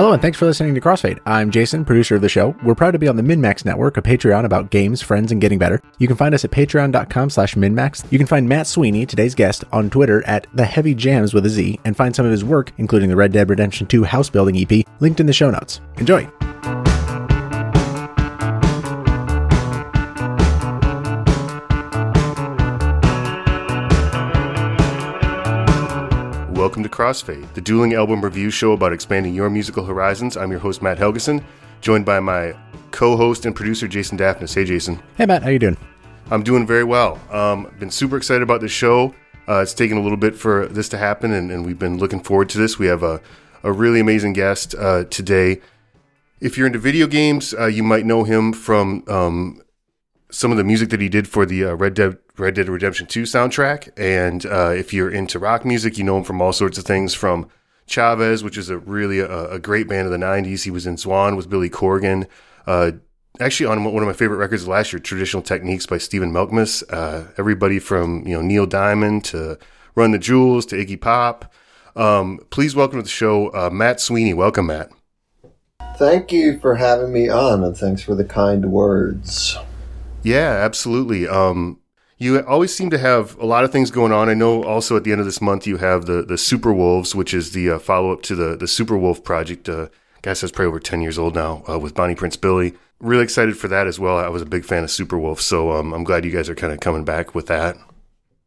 Hello and thanks for listening to Crossfade. I'm Jason, producer of the show. We're proud to be on the MinMax Network, a Patreon about games, friends, and getting better. You can find us at patreon.com slash MinMax. You can find Matt Sweeney, today's guest, on Twitter at The Heavy Jams with a Z, and find some of his work, including the Red Dead Redemption 2 house building EP, linked in the show notes. Enjoy! Welcome to Crossfade, the dueling album review show about expanding your musical horizons. I'm your host, Matt Helgeson, joined by my co-host and producer, Jason Daphnis. Hey, Jason. Hey, Matt, how you doing? I'm doing very well. Um, been super excited about this show. Uh, it's taken a little bit for this to happen, and, and, we've been looking forward to this. We have a, a really amazing guest uh, today. If you're into video games, uh, you might know him from um, some of the music that he did for the uh, Red Dead Red Dead Redemption 2 soundtrack. And uh, if you're into rock music, you know him from all sorts of things from Chavez, which is a really a, a great band of the 90s. He was in Zwan with Billy Corgan. Uh, actually, on one of my favorite records last year, Traditional Techniques by Stephen Malkmus. Uh, everybody from you know Neil Diamond to Run the Jewels to Iggy Pop. Um, please welcome to the show uh, Matt Sweeney. Welcome, Matt. Thank you for having me on, and thanks for the kind words. Yeah, absolutely. Um, you always seem to have a lot of things going on. I know also at the end of this month you have the the Super Wolves, which is the uh, follow up to the the Super Wolf project. Uh, guess that's probably over ten years old now uh, with Bonnie Prince Billy. Really excited for that as well. I was a big fan of Super Wolf, so um, I'm glad you guys are kind of coming back with that.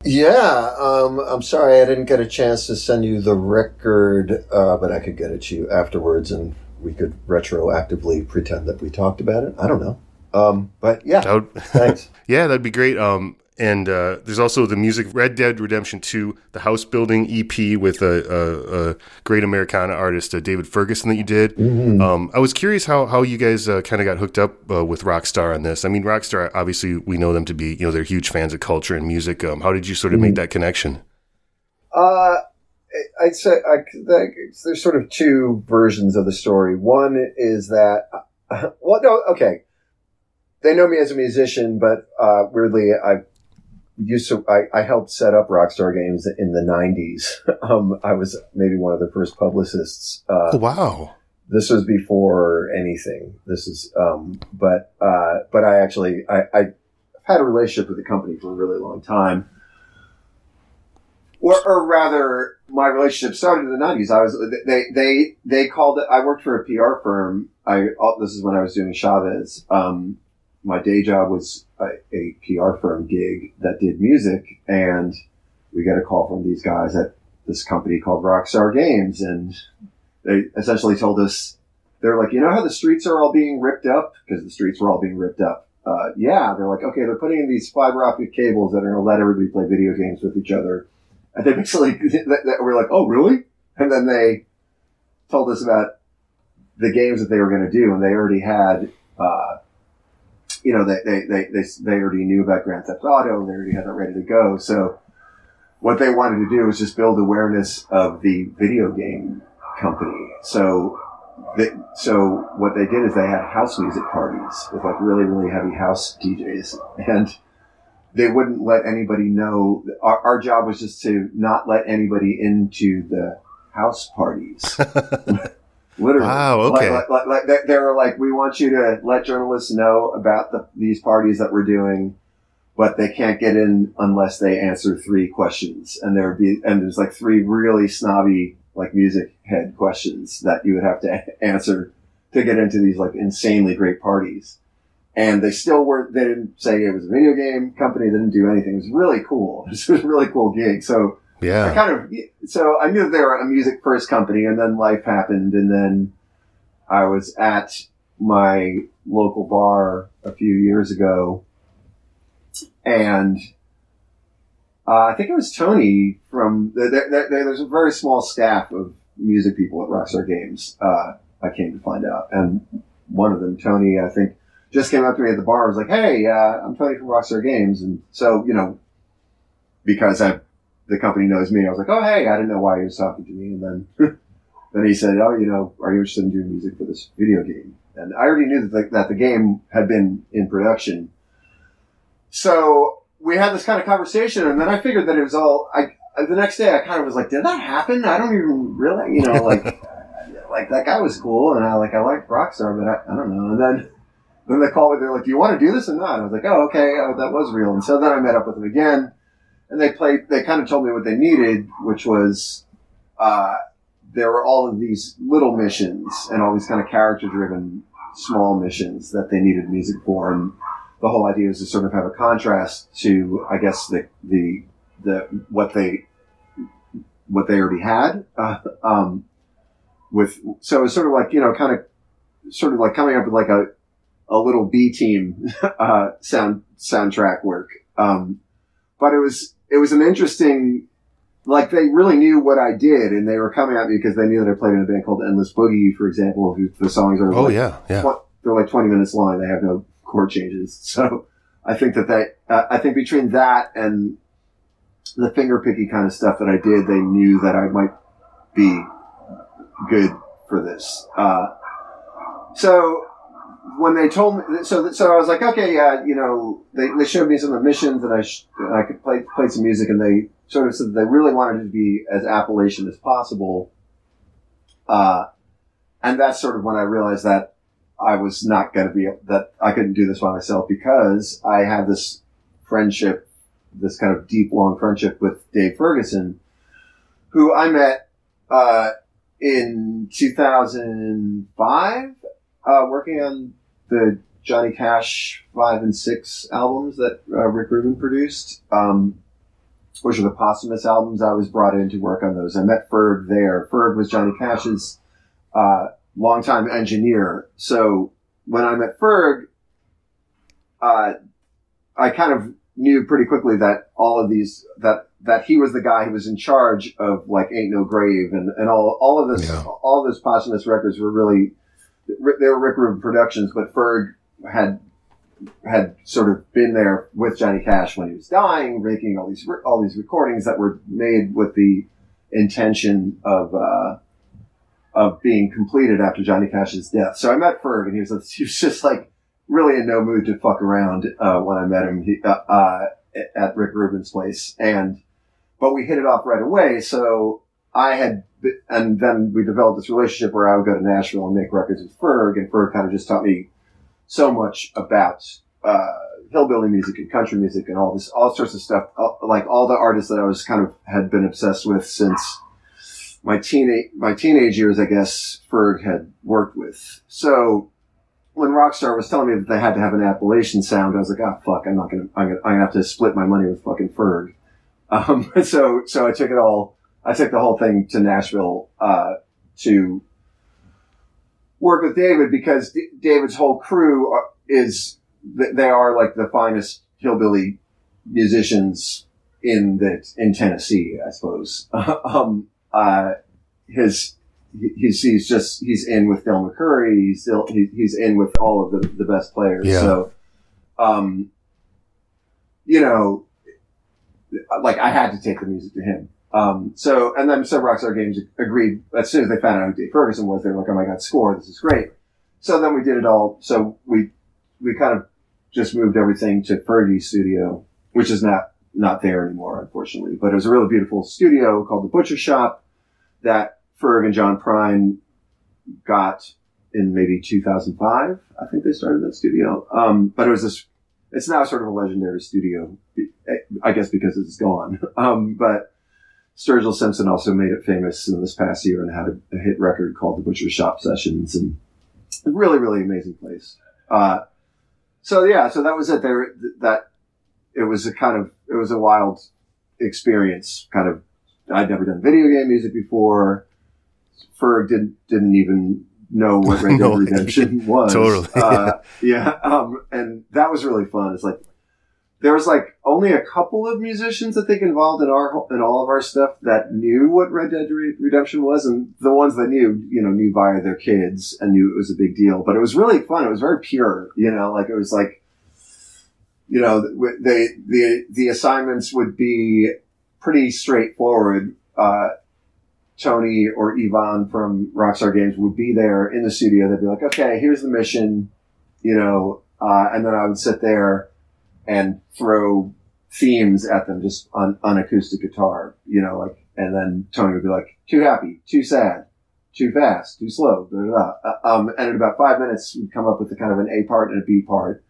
Yeah, um, I'm sorry I didn't get a chance to send you the record, uh, but I could get it to you afterwards, and we could retroactively pretend that we talked about it. I don't know. Um, but yeah, would, thanks. yeah, that'd be great. Um, and uh, there's also the music Red Dead Redemption 2, the house building EP with a, a, a great Americana artist, uh, David Ferguson, that you did. Mm-hmm. Um, I was curious how, how you guys uh, kind of got hooked up uh, with Rockstar on this. I mean, Rockstar, obviously, we know them to be, you know, they're huge fans of culture and music. Um, how did you sort of mm-hmm. make that connection? Uh, I'd say I, there's sort of two versions of the story. One is that, well, no, okay they know me as a musician, but uh, weirdly, I used to I, I, helped set up Rockstar Games in the '90s. um, I was maybe one of the first publicists. Uh, oh, wow! This was before anything. This is, um, but uh, but I actually I, I had a relationship with the company for a really long time. Or, or rather, my relationship started in the '90s. I was they they they called it. I worked for a PR firm. I this is when I was doing Chavez. Um, my day job was a, a, PR firm gig that did music, and we got a call from these guys at this company called Rockstar Games, and they essentially told us they're like, you know how the streets are all being ripped up because the streets were all being ripped up. Uh, yeah, they're like, okay, they're putting in these fiber optic cables that are going to let everybody play video games with each other. And they basically, we're like, oh, really? And then they told us about the games that they were going to do, and they already had uh, you know, they, they, they, they, they already knew about Grand Theft Auto and they already had it ready to go. So what they wanted to do was just build awareness of the video game company. So they, so what they did is they had house music parties with like really, really heavy house DJs and they wouldn't let anybody know. Our, our job was just to not let anybody into the house parties. Literally. Wow. Okay. Like, like, like, like, they were like, we want you to let journalists know about the, these parties that we're doing, but they can't get in unless they answer three questions. And there would be, and there's like three really snobby, like music head questions that you would have to answer to get into these like insanely great parties. And they still weren't, they didn't say it was a video game company. They didn't do anything. It was really cool. It was a really cool gig. So, yeah. I kind of, so I knew they were a music first company and then life happened and then I was at my local bar a few years ago and uh, I think it was Tony from, the, the, the, there's a very small staff of music people at Rockstar Games. Uh, I came to find out. And one of them, Tony, I think, just came up to me at the bar and was like, Hey, uh, I'm Tony from Rockstar Games. And so, you know, because I the company knows me. I was like, oh, hey, I didn't know why he was talking to me. And then, then he said, oh, you know, are you interested in doing music for this video game? And I already knew that the, that the game had been in production. So we had this kind of conversation and then I figured that it was all, I, the next day I kind of was like, did that happen? I don't even really, you know, like, like that guy was cool, and I like I liked Rockstar, but I, I don't know. And then then they called me. They're like, "Do you want to do this or not?" And I was like, "Oh, okay, oh, that was real." And so then I met up with them again, and they played. They kind of told me what they needed, which was uh, there were all of these little missions and all these kind of character driven small missions that they needed music for, and the whole idea is to sort of have a contrast to, I guess, the the the what they what they already had. Uh, um, with so it's sort of like you know, kind of sort of like coming up with like a a little B team uh, sound soundtrack work. Um, but it was it was an interesting like they really knew what I did, and they were coming at me because they knew that I played in a band called Endless Boogie, for example. Who the songs are Oh like, yeah, yeah. tw- they're like twenty minutes long. They have no chord changes, so I think that they uh, I think between that and the finger picky kind of stuff that I did, they knew that I might be good for this. Uh, so when they told me, so so I was like, okay, yeah, you know, they, they showed me some of the missions and I sh- I could play play some music, and they sort of said they really wanted it to be as Appalachian as possible. Uh, and that's sort of when I realized that I was not going to be that I couldn't do this by myself because I had this friendship, this kind of deep, long friendship with Dave Ferguson, who I met uh, in 2005, uh, working on the Johnny Cash five and six albums that uh, Rick Rubin produced, um, which are the posthumous albums. I was brought in to work on those. I met Ferg there. Ferg was Johnny Cash's uh, longtime engineer. So when I met Ferg, uh, I kind of knew pretty quickly that all of these that that he was the guy who was in charge of like Ain't No Grave and, and all all of this Yeah. all of those posthumous records were really they were Rick Rubin productions, but Ferg had had sort of been there with Johnny Cash when he was dying, making all these all these recordings that were made with the intention of uh, of being completed after Johnny Cash's death. So I met Ferg, and he was he was just like really in no mood to fuck around uh, when I met him he, uh, uh, at Rick Rubin's place, and but we hit it off right away. So I had, and then we developed this relationship where I would go to Nashville and make records with Ferg, and Ferg kind of just taught me so much about uh, hillbilly music and country music and all this, all sorts of stuff, all, like all the artists that I was kind of had been obsessed with since my teenage my teenage years. I guess Ferg had worked with. So when Rockstar was telling me that they had to have an Appalachian sound, I was like, oh fuck, I'm not gonna, I'm gonna, I'm gonna have to split my money with fucking Ferg. Um, so so I took it all. I took the whole thing to Nashville uh, to work with David because D- David's whole crew are, is they are like the finest hillbilly musicians in the in Tennessee, I suppose. um, uh, his he's he's just he's in with Phil McCurry. He's still he, he's in with all of the the best players. Yeah. So, um, you know, like I had to take the music to him. Um, so, and then so Rockstar Games agreed as soon as they found out who Dave Ferguson was. They were like, "Oh my god, score! This is great." So then we did it all. So we we kind of just moved everything to Fergie's studio, which is not not there anymore, unfortunately. But it was a really beautiful studio called the Butcher Shop that Ferg and John Prine got in maybe 2005. I think they started that studio. Um, but it was this. It's now sort of a legendary studio, I guess because it's gone. Um, but Sturgill Simpson also made it famous in this past year and had a, a hit record called The Butcher Shop Sessions, and a really, really amazing place. Uh, so yeah, so that was it. There, that it was a kind of it was a wild experience. Kind of, I'd never done video game music before. Ferg didn't didn't even know what Red Dead Redemption was. totally. Uh, yeah, um, and that was really fun. It's like there was like only a couple of musicians I think involved in our in all of our stuff that knew what Red Dead Redemption was, and the ones that knew, you know, knew via their kids and knew it was a big deal. But it was really fun. It was very pure, you know, like it was like, you know, they the the assignments would be pretty straightforward. Uh, Tony or Yvonne from Rockstar Games would be there in the studio. They'd be like, "Okay, here's the mission," you know, uh, and then I would sit there and throw themes at them just on, on acoustic guitar, you know, like, and then Tony would be like, too happy, too sad, too fast, too slow, blah, blah, blah. Um, and in about five minutes, we'd come up with a kind of an A part and a B part.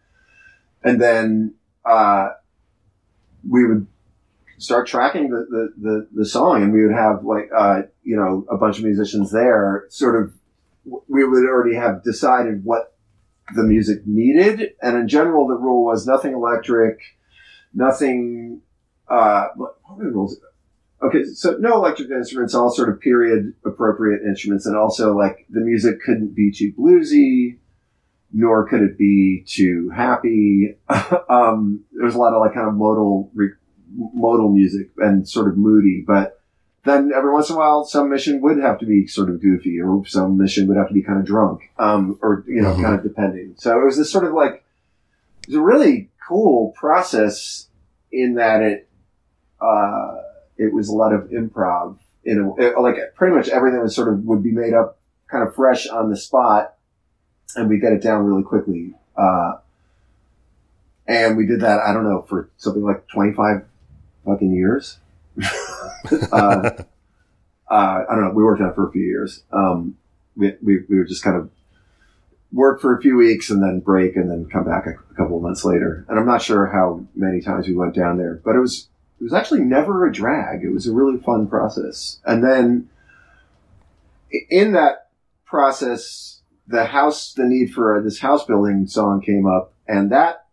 And then, uh, we would start tracking the, the, the, the song and we would have like, uh, you know, a bunch of musicians there sort of, we would already have decided what the music needed. And in general, the rule was nothing electric, nothing, uh, what were the rules? Okay, so no electric instruments, all sort of period appropriate instruments, and also like the music couldn't be too bluesy, nor could it be too happy. um, there was a lot of like kind of modal, re- modal music and sort of moody, but then every once in a while, some mission would have to be sort of goofy, or some mission would have to be kind of drunk, um, or you know, Mhm. kind of depending. So it was this sort of like it was a really cool process in that it uh, it was a lot of improv. In a, it- like pretty much everything was sort of would be made up kind of fresh on the spot, and we get it down really quickly. Uh, and we did that. I don't know for something like twenty five fucking years. Uh, uh, I don't know. We worked on it for a few years. Um, we, we, we would just kind of work for a few weeks and then break and then come back a, a couple of months later. And I'm not sure how many times we went down there, but it was, it was actually never a drag. It was a really fun process. And then in that process, the house, the need for this house building song came up and that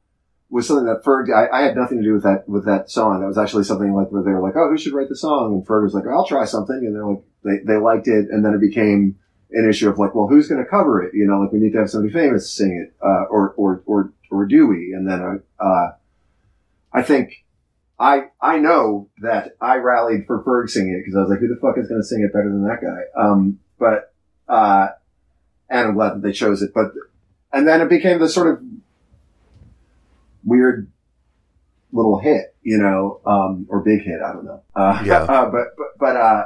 was something that Ferg, I, I had nothing to do with that, with that song. That was actually something like where they were like, oh, who should write the song? And Ferg was like, I'll try something. And they're like, they, they liked it. And then it became an issue of like, well, who's going to cover it? You know, like we need to have somebody famous sing it, uh, or, or, or, or do we? And then, uh, uh, I think I, I know that I rallied for Ferg singing it because I was like, who the fuck is going to sing it better than that guy? Um, but, uh, and I'm glad that they chose it. But, and then it became this sort of weird little hit, you know, um, or big hit. I don't know. Uh, Yeah. uh, but, but, but, uh,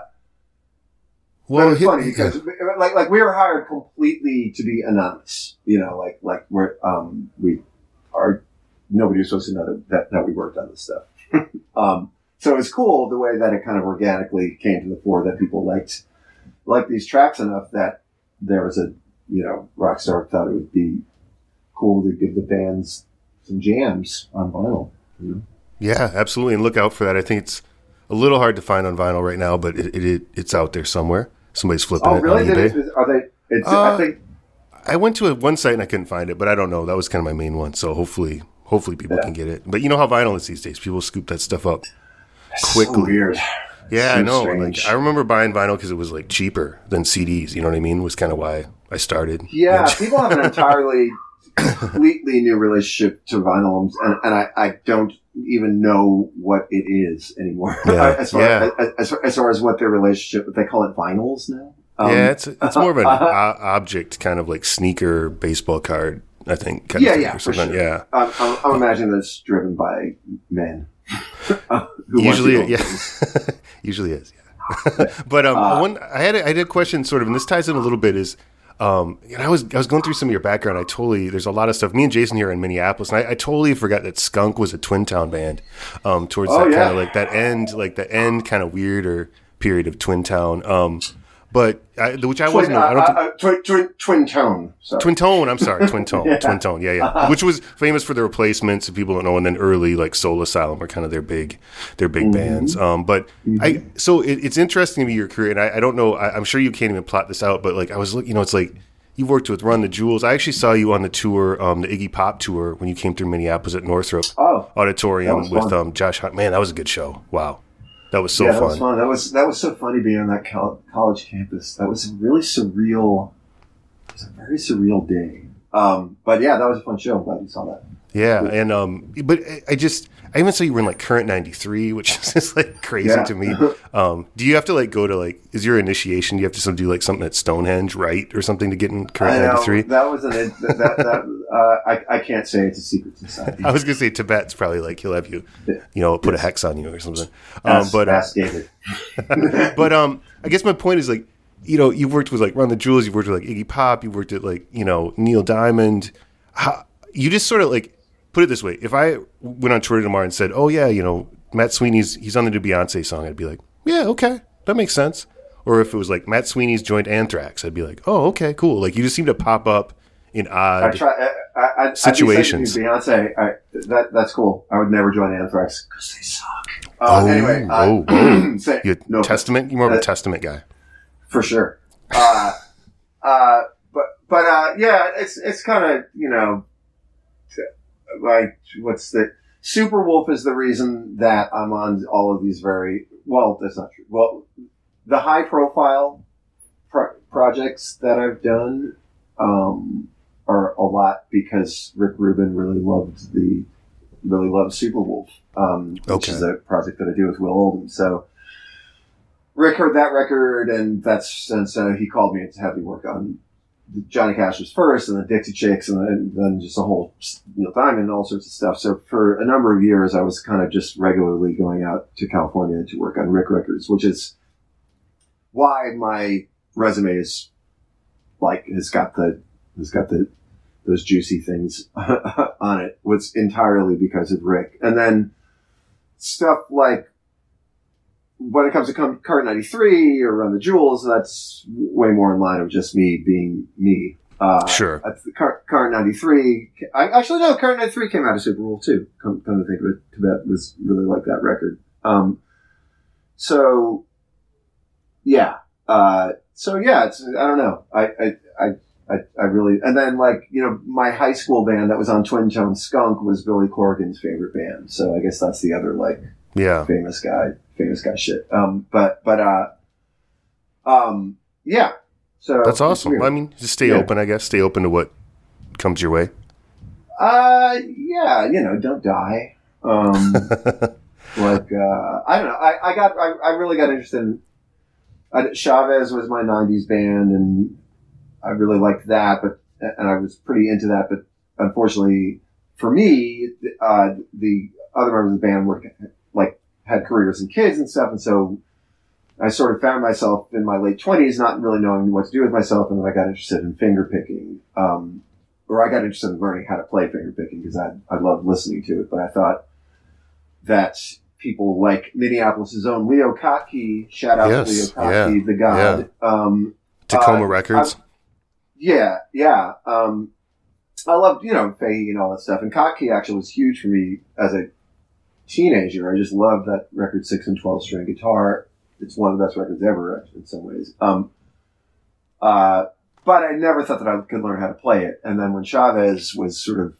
but Well, it's hit- funny because like like we were hired completely to be anonymous. You know, like like we're um we are nobody was supposed to know that that, that we worked on this stuff. um, so it was cool the way that it kind of organically came to the fore that people liked liked these tracks enough that there was a you know Rockstar thought it would be cool to give the bands some jams on vinyl. Yeah, absolutely. And look out for that. I think it's a little hard to find on vinyl right now, but it, it, it it's out there somewhere. Somebody's flipping Oh, it really? on eBay. it, are they? Uh, I think I went to a, one site and I couldn't find it, but I don't know. That was kind of my main one. So hopefully, hopefully people Yeah. can get it. But you know how vinyl is these days. People scoop that stuff up. so quickly. weird. Yeah, So I know. strange. Like I remember buying vinyl because it was like cheaper than CDs. You know what I mean? Was kind of why I started. Yeah, people have an entirely, completely new relationship to vinyl, and, and I, I don't even know what it is anymore. Yeah, as, far, yeah. as, as, as far as what their relationship, they call it vinyls now. Um, yeah, it's it's more of an o- object, kind of like sneaker, baseball card. I think. Kind Yeah, of yeah, or for something. sure. Yeah. I'm, I'm, I'm imagining that's driven by men. who usually, people- yeah, usually is. Yeah. but um, Uh, one I had a, I had a question, sort of, and this ties in a little bit. Is um, and I was I was going through some of your background. I totally there's a lot of stuff. Me and Jason here in Minneapolis, and I, I totally forgot that Skunk was a Twin Town band. Um, towards Oh, that yeah. kind of like that end, like the end kind of weirder period of Twin Town. Um, but I, which I Twin, wasn't. uh, I don't. uh, uh, twin, twin, tone. Sorry. Twin Tone, I'm sorry, Twin Tone, Yeah. Twin Tone, yeah, yeah, which was famous for the replacements. If people don't know, and then early like Soul Asylum were kind of their big, their big bands. Um, but I, so it, it's interesting to me your career, and I, I don't know. I, I'm sure you can't even plot this out, but like I was looking, you know, it's like you worked with Run the Jewels. I actually saw you on the tour, um, the Iggy Pop tour, when you came through Minneapolis at Northrop Oh, Auditorium with um, Josh. Hunt. Man, that was a good show. Wow, that was so yeah, that was fun. fun. That was that was so funny being on that college campus. That was a really surreal. It was a very surreal day. Um, but yeah, that was a fun show. I'm glad you saw that. Yeah, and um, but I just I even saw you were in like Current 93, which is just like crazy Yeah. to me. Um, do you have to like go to like is your initiation? Do you have to some, do like something at Stonehenge, right, or something to get in Current 93? That was an that that, uh, I I can't say it's a secret society. I was gonna say Tibet's probably like he'll have you, you know, put a hex on you or something. Um, but uh, David. but um, I guess my point is like, you know, you've worked with like Run the Jewels, you've worked with like Iggy Pop, you've worked at like you know Neil Diamond. How, you just sort of like put it this way: if I went on Twitter tomorrow and said, "Oh yeah, you know, Matt Sweeney's he's on the new Beyonce song," I'd be like, "Yeah, okay, that makes sense." Or if it was like Matt Sweeney's joined Anthrax, I'd be like, "Oh, okay, cool." Like you just seem to pop up in I odd. try. I, I, Situations. Beyonce, I, that that's cool. I would never join Anthrax because they suck. Uh, Oh, anyway, uh, whoa, whoa. say- You no, Testament? You're more of a Uh, Testament guy. for sure. Uh, uh, but but uh, yeah, it's it's kind of you know like what's the Super Wolf is the reason that I'm on all of these very well. That's not true. Well, the high profile pro- projects that I've done um, are a lot because Rick Rubin really loved the really loved Super Wolf, um, which Okay. is a project that I do with Will Oldham. So. Rick heard that record, and that's and so he called me to have me work on Johnny Cash was first, and the Dixie Chicks, and then, just a whole Neil Diamond, and all sorts of stuff. So for a number of years, I was kind of just regularly going out to California to work on Rick records, which is why my resume is like has got the has got the those juicy things on it. Was entirely because of Rick, and then stuff like when it comes to Card 93 or Run the Jewels, that's way more in line of just me being me. Uh, Sure. at the Car- Car 93, I, actually, no, Car 93 came out of Super Wolf too. Come, come to think of it, Tibet was really like that record. Um, so, yeah. Uh, so yeah, it's, I don't know. I, I, I, I, I really, and then like, you know, my high school band that was on Twin Tone Skunk was Billy Corgan's favorite band. So I guess that's the other like, Yeah. famous guy, famous guy shit. Um, but but uh, um, yeah. So That's awesome. I mean, just stay Yeah. open, I guess. Stay open to what comes your way. uh, yeah, you know, don't die. Um, like uh, I don't know. I, I got I, I really got interested in I, Chavez was my '90s band, and I really liked that. But and I was pretty into that. But unfortunately for me, uh, the other members of the band were had careers and kids and stuff, and so I sort of found myself in my late twenties, not really knowing what to do with myself, and then I got interested in finger picking. Um, or I got interested in learning how to play finger picking because I I loved listening to it, but I thought that people like Minneapolis' own Leo Kottke, shout out Yes, to Leo Kottke, the god. Um, Tacoma Uh, Records. yeah, yeah. Um, I loved, you know, Fahey and all that stuff. And Kottke actually was huge for me as a teenager. I just loved that record, six and twelve string guitar. It's one of the best records ever, in some ways. Um, uh, but I never thought that I could learn how to play it. And then when Chavez was sort of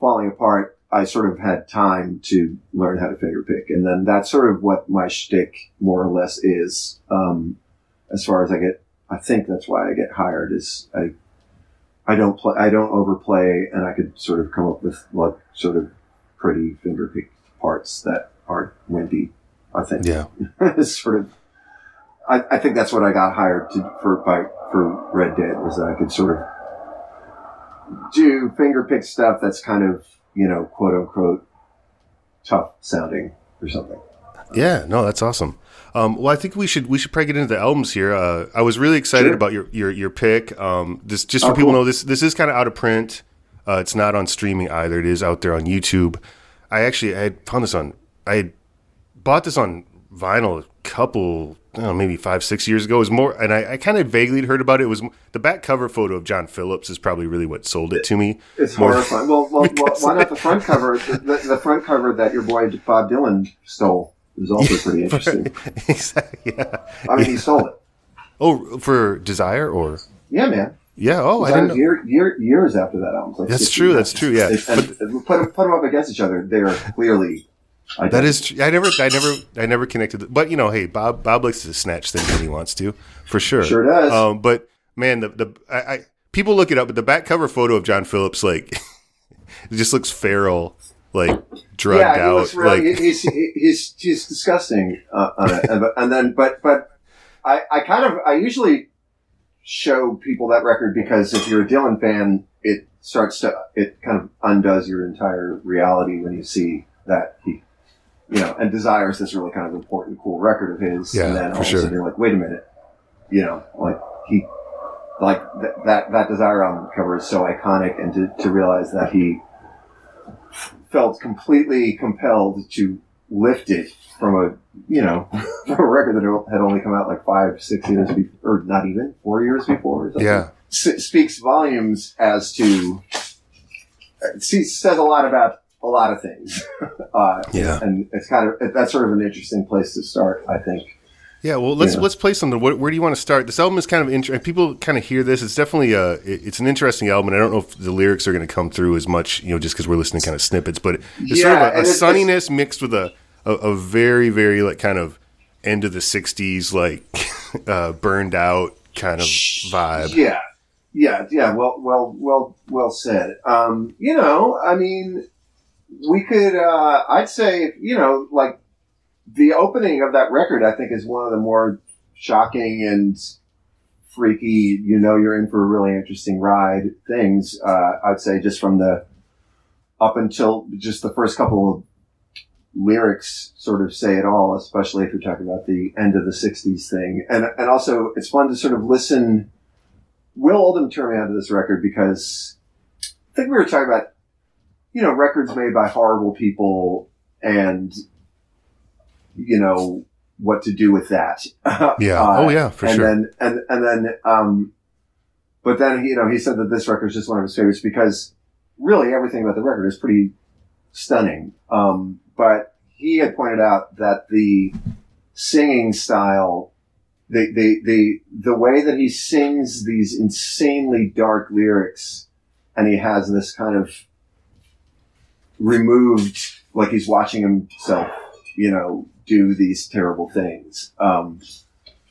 falling apart, I sort of had time to learn how to finger pick. And then that's sort of what my shtick more or less is. Um, as far as I get, I think that's why I get hired is I, I don't play, I don't overplay and I could sort of come up with like sort of pretty finger pick parts that aren't windy. I think Yeah. it's sort of. I, I think that's what I got hired to for by for Red Dead was that I could sort of do finger pick stuff that's kind of you know quote unquote tough sounding or something. Yeah, no, that's awesome. Um, well, I think we should we should probably get into the albums here. Uh, I was really excited Sure. about your your your pick. Um, this just for Oh, people cool. know this this is kind of out of print. Uh, it's not on streaming either. It is out there on YouTube. I actually I had found this on I had bought this on vinyl a couple I don't know, maybe five six years ago. It was more, and I, I kind of vaguely heard about it. It was the back cover photo of John Phillips is probably really what sold it to me. It's More- horrifying. Well, well, well, why not the front cover? The, the, front cover that your boy Bob Dylan stole is also pretty interesting. exactly. Yeah. I mean, he stole it. Oh, for Desire or Yeah, man. Yeah. Oh, I didn't year, year, years after that album. Like That's true, that's true, yeah. And put, put them up against each other. They are clearly. That is, tr- I never, I never, I never connected. But you know, hey, Bob, Bob likes to snatch things when he wants to, for sure. Sure does. Um, but man, the the I, I people look it up, but the back cover photo of John Phillips, like, it just looks feral, like drugged yeah, he out, looks really, like he's, he's he's disgusting uh, on it, and, and then but but I I kind of I usually show people that record because if you're a Dylan fan, it starts to it kind of undoes your entire reality when you see that he. You know, and desires this really kind of important, cool record of his. Yeah, and then for all of a sure. sudden you're like, wait a minute. You know, like he, like th- that, that Desire album cover is so iconic and to, to realize that he felt completely compelled to lift it from a you know from a record that had only come out like five six years before or not even four years before. Yeah. S- speaks volumes as to it says a lot about a lot of things. uh, Yeah. and it's kind of that's sort of an interesting place to start, I think. Yeah, well, let's Yeah. let's play something. Where, where do you want to start? This album is kind of interesting. People kind of hear this. It's definitely a. It's an interesting album. I don't know if the lyrics are going to come through as much, you know, just because we're listening to kind of snippets. But it's sort Yeah, of a, a it's- sunniness mixed with a, a a very very like kind of end of the '60s like uh, burned out kind of vibe. Yeah, yeah, yeah. Well, well, well, well said. Um, you know, I mean, we could. Uh, I'd say, you know, like the opening of that record, I think, is one of the more shocking and freaky. You know, you're in for a really interesting ride. Things. Uh, I'd say just from the up until just the first couple of lyrics sort of say it all, especially if you're talking about the end of the '60s thing, and and also it's fun to sort of listen. Will Oldham turned me onto this record because I think we were talking about, you know, records made by horrible people and, you know, what to do with that. Yeah. Uh, oh yeah, for sure. and sure. then, and, and then, um, but then, you know, he said that this record is just one of his favorites because really everything about the record is pretty stunning. Um, but he had pointed out that the singing style the, the, the, the way that he sings these insanely dark lyrics and he has this kind of removed, like he's watching himself, you know, do these terrible things. Um,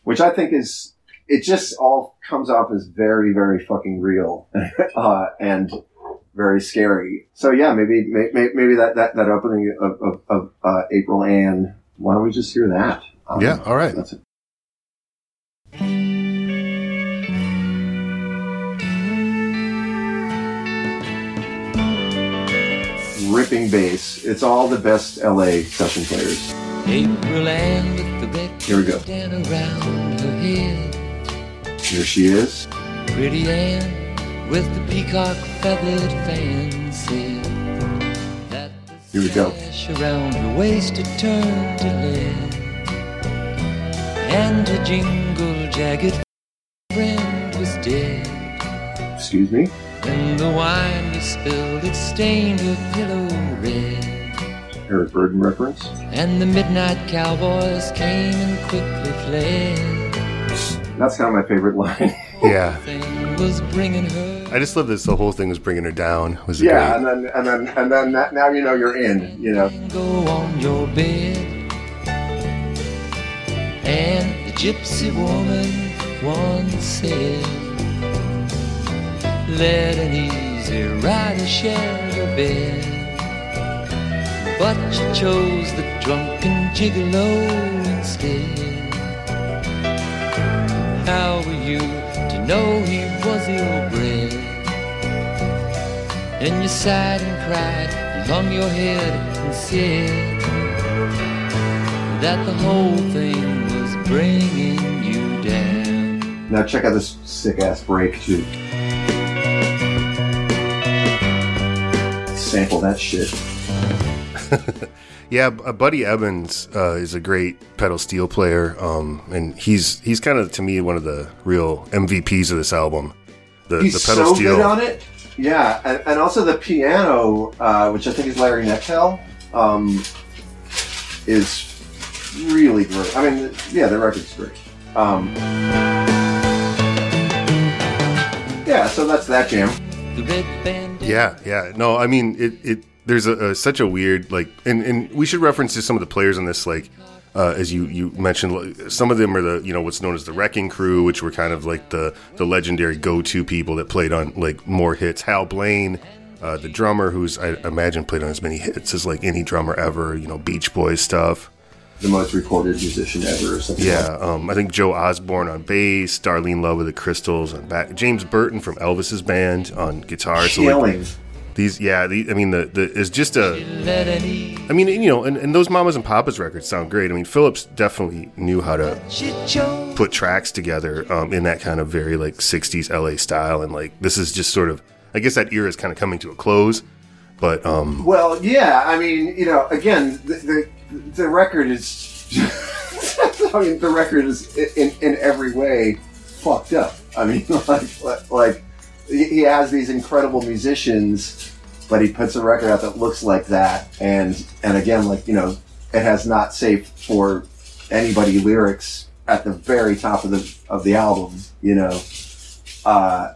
which I think is, it just all comes off as very, very fucking real, uh, and very scary. So yeah, maybe, maybe, maybe that, that, that opening of, of, of uh, April Anne, why don't we just hear that? Um, Yeah, all right. That's it. ripping bass. It's all the best LA session players. April Ann with the red Here we go. down around her head. Here she is. Pretty Ann with the peacock feathered fan said that the Here we go. sash around her waist had turned to lead, and her jingle jagged friend was dead. Excuse me. When the wine was spilled, it stained her pillow red. Eric Burdon reference. And the midnight cowboys came and quickly fled. That's kind of my favorite line. yeah. Thing was bringing her. I just love this. The whole thing was bringing her down. Was yeah, great. and then and then and then that, now you know you're in. You know. go on your bed. And the gypsy woman once said, Let an easy rider share your bed. But you chose the drunken gigolo instead. How were you to know he was ill bred? And you sighed and cried and hung your head and said that the whole thing was bringing you down. Now check out this sick ass break too. Sample that shit. Yeah, uh, Buddy Emmons uh, is a great pedal steel player, um, and he's he's kind of to me one of the real MVPs of this album. The, He's the pedal so steel. good on it. Yeah, and, and also the piano, uh, which I think is Larry Knechtel, um, is really great. I mean, yeah, the record's great. Um, yeah, so that's that jam. Band. Yeah, yeah. No, I mean it. it there's a, a such a weird like, and and we should reference to some of the players on this. Like, uh, as you you mentioned, some of them are the you know what's known as the Wrecking Crew, which were kind of like the the legendary go to people that played on like more hits. Hal Blaine. Uh, the drummer, who's I imagine played on as many hits as like any drummer ever, you know, Beach Boys stuff. The most recorded musician ever, or something. Yeah, um, I think Joe Osborn on bass, Darlene Love of the Crystals on back, James Burton from Elvis's band on guitar. So like. These, yeah, the, I mean, the the is just a. I mean, you know, and, and those Mamas and Papas records sound great. I mean, Phillips definitely knew how to put tracks together um, in that kind of very like '60s LA style, and like this is just sort of, I guess that era is kind of coming to a close. But um, Well, yeah. I mean, you know, again, the the, the record is. I mean, the record is in in every way fucked up. I mean, like like he has these incredible musicians, but he puts a record out that looks like that, and and again, like you know, it has not safe for anybody lyrics at the very top of the of the album. You know, uh,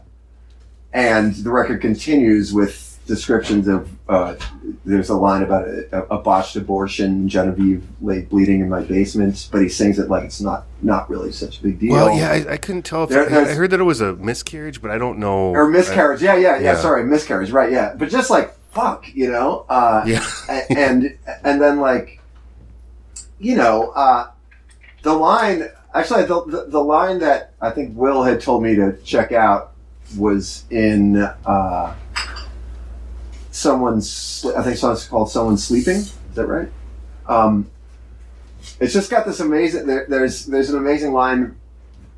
and the record continues with descriptions of uh, there's a line about a, a botched abortion genevieve lay bleeding in my basement but he sings it like it's not not really such a big deal well, yeah, I, I couldn't tell if There- I, I heard that it was a miscarriage, but I don't know. or miscarriage yeah, yeah yeah Yeah. sorry miscarriage right yeah but just like fuck you know uh Yeah. and and then like you know uh the line actually the, the the line that i think will had told me to check out was in uh someone's i think it's called someone sleeping. Is that right? Um it's just got this amazing there, there's there's an amazing line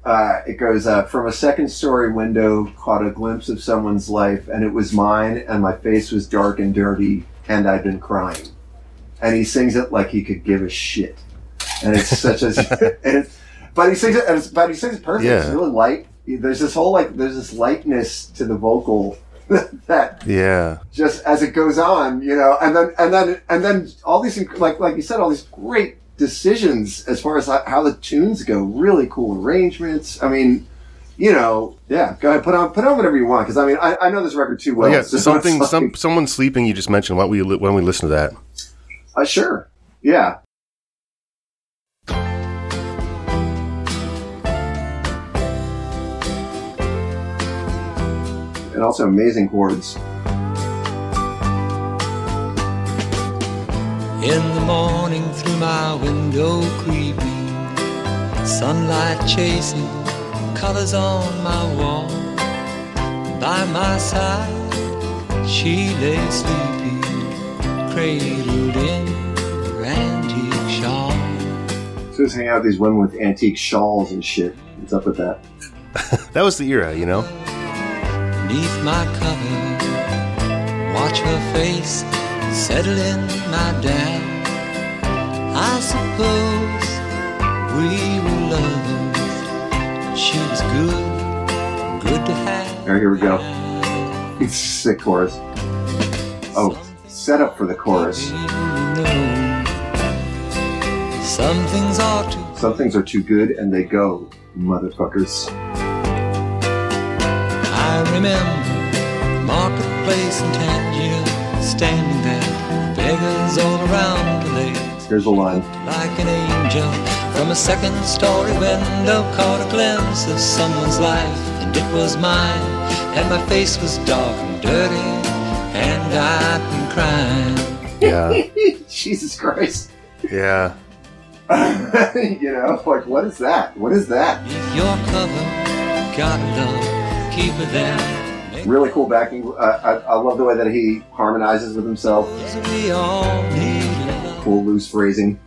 uh, it goes uh, from a second story window caught a glimpse of someone's life and it was mine and my face was dark and dirty and i'd been crying. And he sings it like he could give a shit. And it's such a and it's, but he sings it and it's, but he sings it perfect. It's really light. There's this whole like there's this lightness to the vocal that yeah, just as it goes on, you know, and then and then and then all these like like you said, all these great decisions as far as how, the tunes go. Really cool arrangements. I mean, you know, yeah. Go ahead, put on put on whatever you want because I mean, I, I know this record too well. well, yeah. so Something, some, someone sleeping. You just mentioned. Why don't we when we listen to that? uh, sure, yeah. And also amazing chords. In the morning through my window creeping, sunlight chasing, colors on my wall. By my side, she lay sleeping, cradled in her antique shawl. So just hang out with these women with antique shawls and shit. What's up with that? That was the era, you know. Neath my cover, watch her face settle in my down. I suppose we were lovers. She was good, good to have. All right, here we go. It's sick chorus. Oh, set up for the chorus. Some things are too Some things are too good and they go, motherfuckers. I remember marketplace in Tangier, standing there, beggars all around the legs. Here's a line. Like an angel from a second story window, caught a glimpse of someone's life, and it was mine. And my face was dark and dirty, and I've been crying. Yeah, Jesus Christ. yeah. you know, like, what is that? What is that? If your cover, gotta love, keep it there. Really cool backing. Uh, I, I love the way that he harmonizes with himself. we all need love. Cool loose phrasing.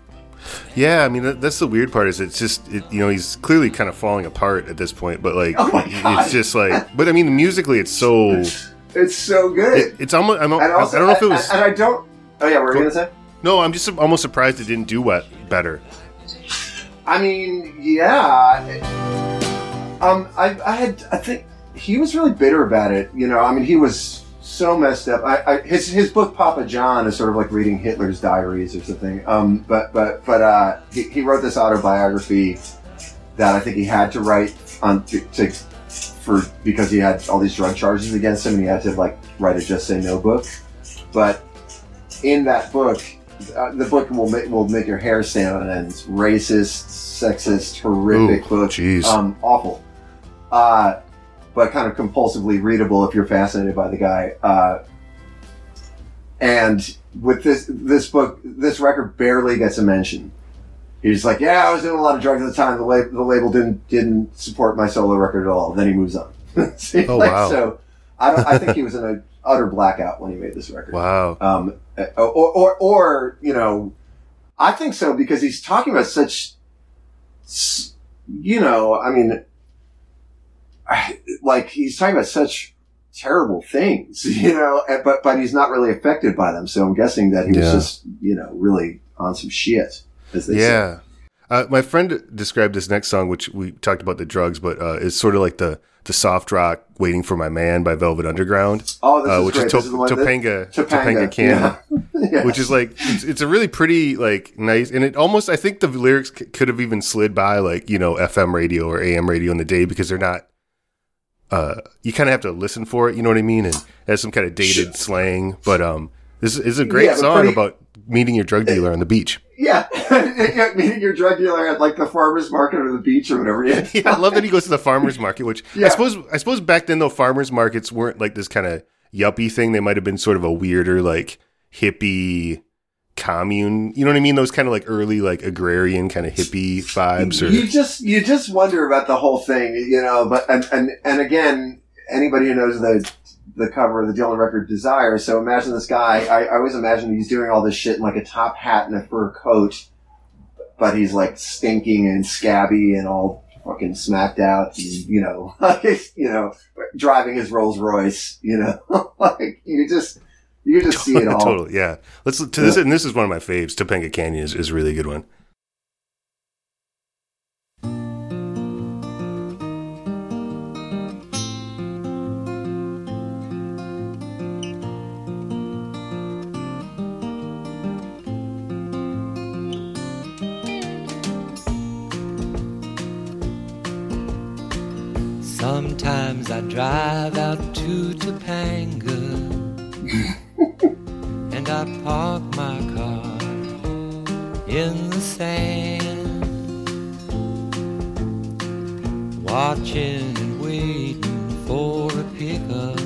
Yeah, I mean that's the weird part is it's just it, you know he's clearly kind of falling apart at this point, but like Oh it's just like but I mean musically it's so It's so good. it's almost I'm, also, I don't know if it was and, and I don't. Oh yeah, what were you gonna say? no I'm just almost surprised it didn't do what better. I mean, yeah. Um, I, I had, I think he was really bitter about it. You know, I mean, he was so messed up. I, I his his book Papa John is sort of like reading Hitler's diaries or something. Um, but but but uh, he, he wrote this autobiography that I think he had to write on to, to for because he had all these drug charges against him, and he had to like write a just say no book. But in that book, uh, the book will make will make your hair stand on end. Racist, sexist, horrific Ooh, book. jeez. Um, awful. Uh, but kind of compulsively readable if you're fascinated by the guy. Uh, and with this this book, this record barely gets a mention. He's like, yeah, I was doing a lot of drugs at the time. The, lab- the label didn't didn't support my solo record at all. Then he moves on. See, Oh, like, wow. So I, don't, I think he was in an utter blackout when he made this record. Wow. Um, uh, or, or, or, you know, I think so because he's talking about such, you know, I mean, like he's talking about such terrible things, you know, and- but, but he's not really affected by them. So I'm guessing that he was just, you know, really on some shit, as they say. Yeah. Uh, my friend described this next song, which we talked about the drugs, but uh, it's sort of like the the soft rock "Waiting for My Man" by Velvet Underground, Oh, this uh, is which great. is This Top- the one that- Topanga Topanga, Topanga, Canyon, yeah. Yeah. which is like it's, it's a really pretty like nice, and it almost I think the lyrics c- could have even slid by like you know FM radio or AM radio in the day because they're not. Uh, you kind of have to listen for it. You know what I mean? And it has some kind of dated slang, but um, this is a great Yeah, song pretty- about meeting your drug dealer on the beach. Yeah, Yeah, meeting your drug dealer at like the farmer's market or the beach or whatever. Yeah, Yeah, I love that he goes to the farmers market, which I suppose I suppose back then though farmers markets weren't like this kind of yuppie thing. They might have been sort of a weirder like hippie commune. You know what I mean? Those kind of like early like agrarian kind of hippie vibes. Or you just you just wonder about the whole thing, you know. But and and, and again, anybody who knows the the cover of the Dylan record Desire. So imagine this guy. I, I always imagine he's doing all this shit in like a top hat and a fur coat, but he's like stinking and scabby and all fucking smacked out. And, you know, you know, driving his Rolls Royce. You know, like you just you just see it all. totally, yeah. Let's to this, and this is one of my faves. Topanga Canyon is, is a really good one. Sometimes I drive out to Topanga and I park my car in the sand, watching and waiting for a pickup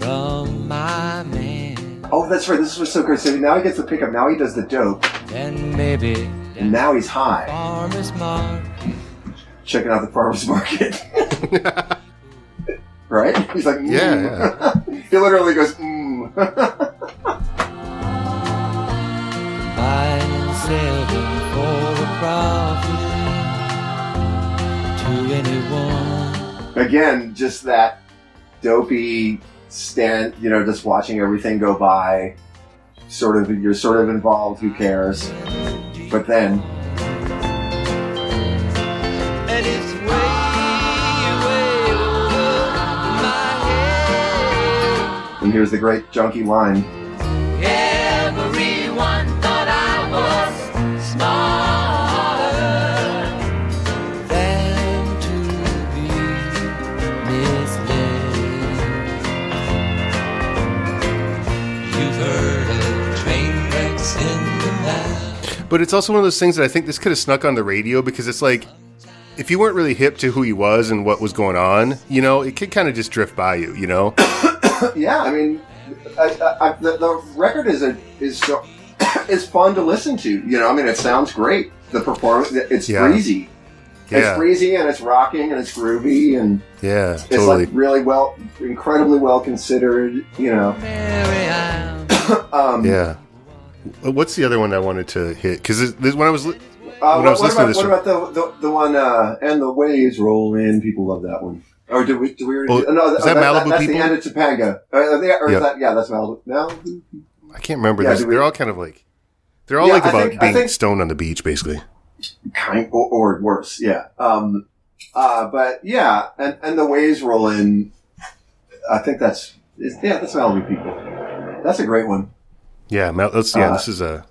from my man. Oh, that's right. This was so great. So now he gets the pickup. Now he does the dope, And maybe and now he's high. farmer's market. checking out the farmer's market. right? He's like, mm. Yeah, he literally goes, mm. Selling for a to anyone. Again, just that dopey stand, you know, just watching everything go by. Sort of, you're sort of involved, who cares? But then, And it's way, way over my head. and here's the great junkie line. But it's also one of those things that I think this could have snuck on the radio because it's like if you weren't really hip to who he was and what was going on, you know, it could kind of just drift by you, you know. yeah, I mean, I, I, I, the, the record is a is so is fun to listen to. You know, I mean, it sounds great. The performance, it's Yeah. breezy. Yeah. It's breezy and it's rocking and it's groovy and Yeah, it's totally. like really well, incredibly well considered. You know, um, yeah. What's the other one I wanted to hit? Because this, when I was li- Uh, When I was what, what listening to about, this what about the, the the one uh, and the waves roll in? People love that one. Or do we? Did we? Oh, do- no, is that Malibu that's People? the end of Topanga. Uh, are they- or is Yeah. that yeah? That's Malibu. Malibu. I can't remember. Yeah, they're all kind of like they're all Yeah, like I about think- being think- stoned on the beach, basically. kind or, or worse, yeah. Um, uh, but yeah, and, and the waves roll in. I think that's yeah, that's Malibu people. That's a great one. Yeah, Mal- let's yeah. Uh, this is a,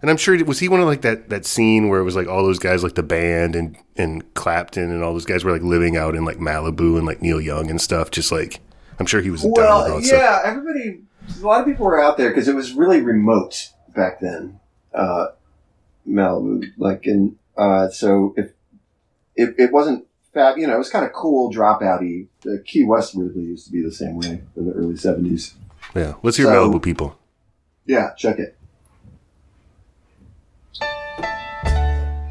and I'm sure was he one of like that that scene where it was like all those guys like the band and and Clapton and all those guys were like living out in like Malibu and like Neil Young and stuff. Just like I'm sure he was down with all Well, that stuff. yeah, everybody. A lot of people were out there because it was really remote back then. Uh, Malibu, like in uh, so if it, it wasn't fab, you know, it was kind of cool, dropouty. The Key West weirdly used to be the same way in the early seventies. Yeah, let's hear So- Malibu people. Yeah, check it.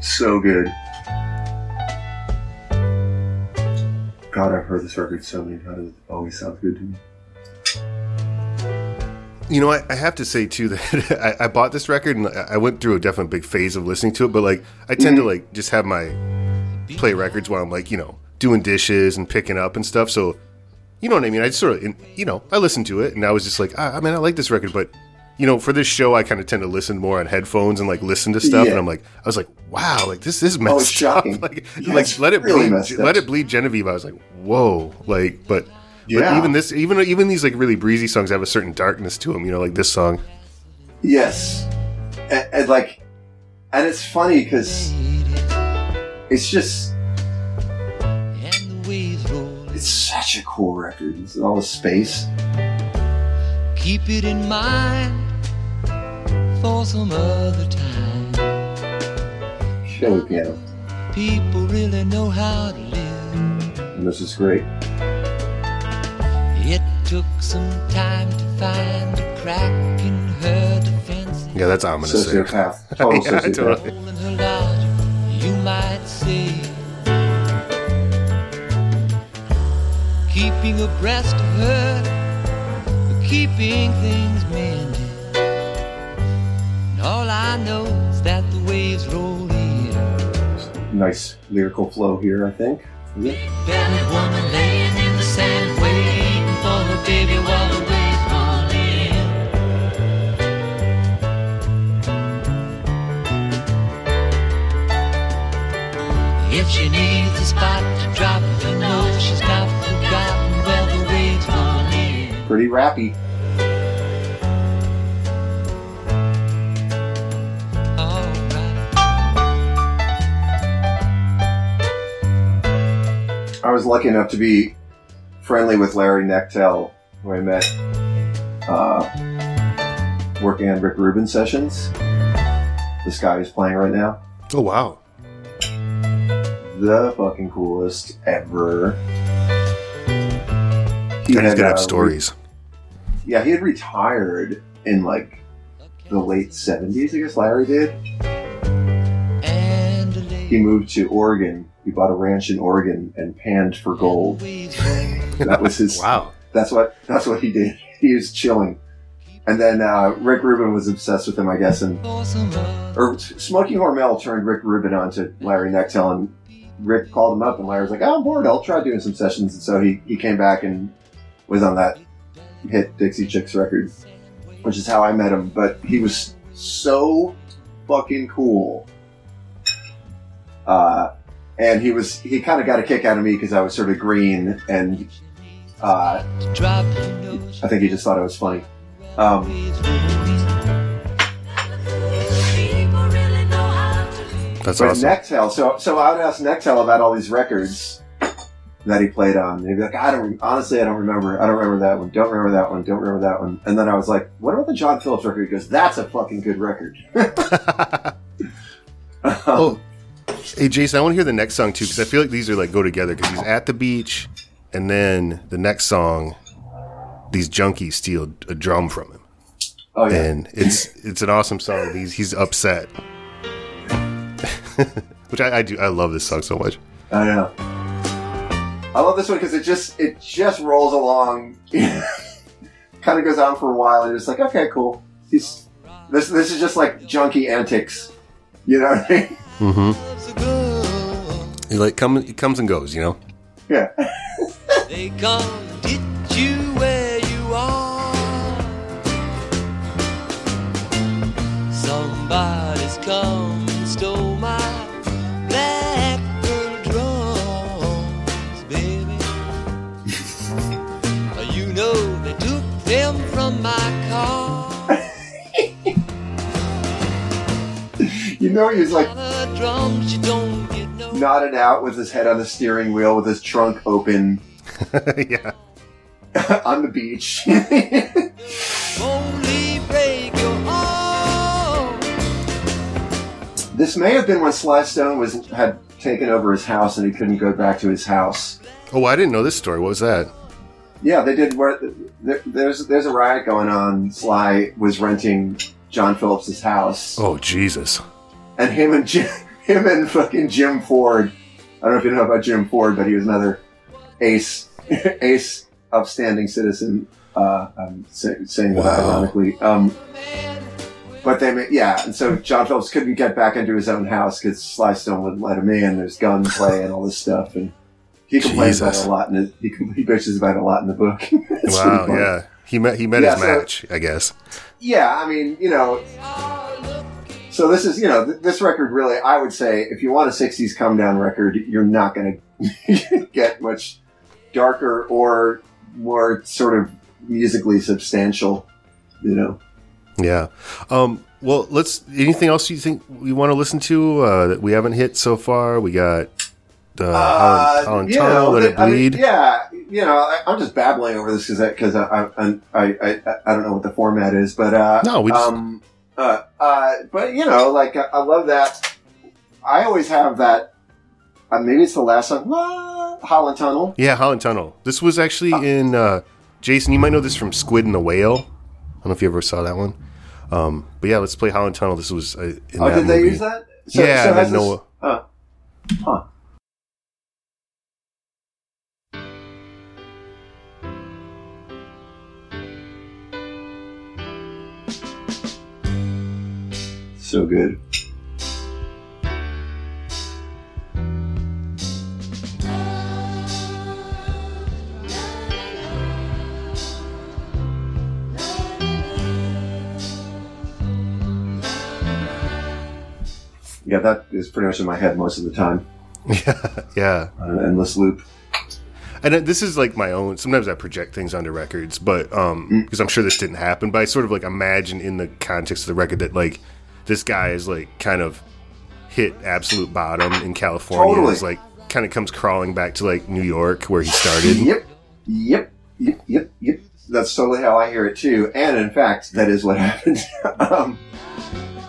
So good. God, I've heard this record so many times. It always sounds good to me. You know, I, I have to say too that I, I bought this record and I I went through a definite big phase of listening to it. But like, I tend to like just have my play records while I'm like, you know, doing dishes and picking up and stuff. So you know what I mean. I just sort of, you know, I listened to it and I was just like, ah, I mean, I like this record, but you know, for this show, I kind of tend to listen more on headphones and like listen to stuff. Yeah. And I'm like, I was like, wow, like this is Oh, it's shocking. up. like, Yeah, like let it really bleed, let it bleed Genevieve. I was like, whoa, like, but. But Yeah. even this, even even these like really breezy songs have a certain darkness to them. You know, like this song. Yes, and, and like, and it's funny because it's just And the waves roll. it's such a cool record. It's all the space. Keep it in mind for some other time. Killer piano, People really know how to live. and this is great. It took some time to find a crack in her defense. Yeah, that's ominous. there. Sociopath, total Yeah, sociopath. totally. Hole in her logic, you might say. Keeping abreast of her, keeping things mended. And all I know is that the waves roll in. Nice lyrical flow here, I think. Is it? Pretty rappy. Alright. I was lucky enough to be friendly with Larry Knechtel, who I met uh, working on Rick Rubin sessions. This guy who's playing right now. Oh wow. The fucking coolest ever. He God, he's had, gonna uh, have stories. Yeah, he had retired in like the late 70s, I guess Larry did. And He moved to Oregon. He bought a ranch in Oregon and panned for gold. That was his. Wow. That's what. That's what he did. He was chilling. And then uh, Rick Rubin was obsessed with him, I guess, and For or Smokey Hormel turned Rick Rubin onto Larry Knechtel, and Rick called him up, and Larry was like, "Oh, "I'm bored. I'll try doing some sessions." And so he he came back and was on that hit Dixie Chicks record, which is how I met him. But he was so fucking cool. Uh, and he was he kind of got a kick out of me because I was sort of green, and uh, drop, you know I think he just thought it was funny. Um, waves roll in. That's But awesome. Knechtel, so so I would ask Knechtel about all these records that he played on. And he'd be like, I don't honestly, I don't remember. I don't remember that one. Don't remember that one. Don't remember that one. And then I was like, What about the John Phillips record? He goes, That's a fucking good record. oh, hey Jason, I want to hear the next song too because I feel like these are like go together because he's at the beach, and then the next song, these junkies steal a drum from him, oh yeah, and it's it's an awesome song. He's he's upset, which I, I do. I love this song so much. I know. I love this one because it just it just rolls along. kind of goes on for a while, and you're like, okay, cool. He's this this is just like junky antics. You know what I mean? Mm-hmm. Love's. He like come he comes and goes, you know. Yeah. They come and get you where you are. Somebody's come took from my car. You know, he was like The drums you don't get no. nodded out with his head on the steering wheel with his trunk open yeah. on the beach. Only break your arm. this may have been when Sly Stone was had taken over his house and he couldn't go back to his house. Oh, I didn't know this story. What was that? Yeah, they did. Where there, there's there's a riot going on. Sly was renting John Phillips's house, Oh Jesus. and him and Jim, him and fucking Jim Ford. I don't know if you know about Jim Ford, but he was another ace ace upstanding citizen. Uh, I'm say, saying that Wow. ironically. Um, But they, yeah, and so John Phillips couldn't get back into his own house because Sly Stone wouldn't let him in. There's gunplay and all this stuff, and He complains about Jesus. it a lot, and it, he, he bitches about a lot in the book. Wow, funny. yeah. He met he met Yeah, his so- match, I guess. Yeah, I mean, you know. So this is, you know, th- this record really, I would say, if you want a '60s come down record, you're not going to get much darker or more sort of musically substantial. You know, Yeah. Um, well, let's. Anything else you think we want to listen to uh, that we haven't hit so far? We got uh, Holland, Holland you Tunnel, know, Let It I mean, yeah, you know, I, I'm just babbling over this because because I, I, I, I I don't know what the format is, but uh, No, we just- um, uh, uh, but you know, like I, I love that. I always have that. Uh, maybe it's the last song, Holland Tunnel. Yeah, Holland Tunnel. This was actually in uh, Jason. You might know this from Squid and the Whale. I don't know if you ever saw that one. Um, but yeah, let's play Holland Tunnel. This was uh, in Oh, that did they use that? Yeah, and has then this- Noah- uh, huh. So good. Yeah, that is pretty much in my head most of the time. Yeah, yeah. On an endless loop. And uh, this is like my own. Sometimes I project things onto records, but um, Mm. because I'm sure this didn't happen. But I sort of like imagine in the context of the record that like this guy is like kind of hit absolute bottom in California. Totally. Is like kind of comes crawling back to like New York where he started. Yep, yep, yep, yep, yep. That's totally how I hear it too. And in fact, that is what happened. um,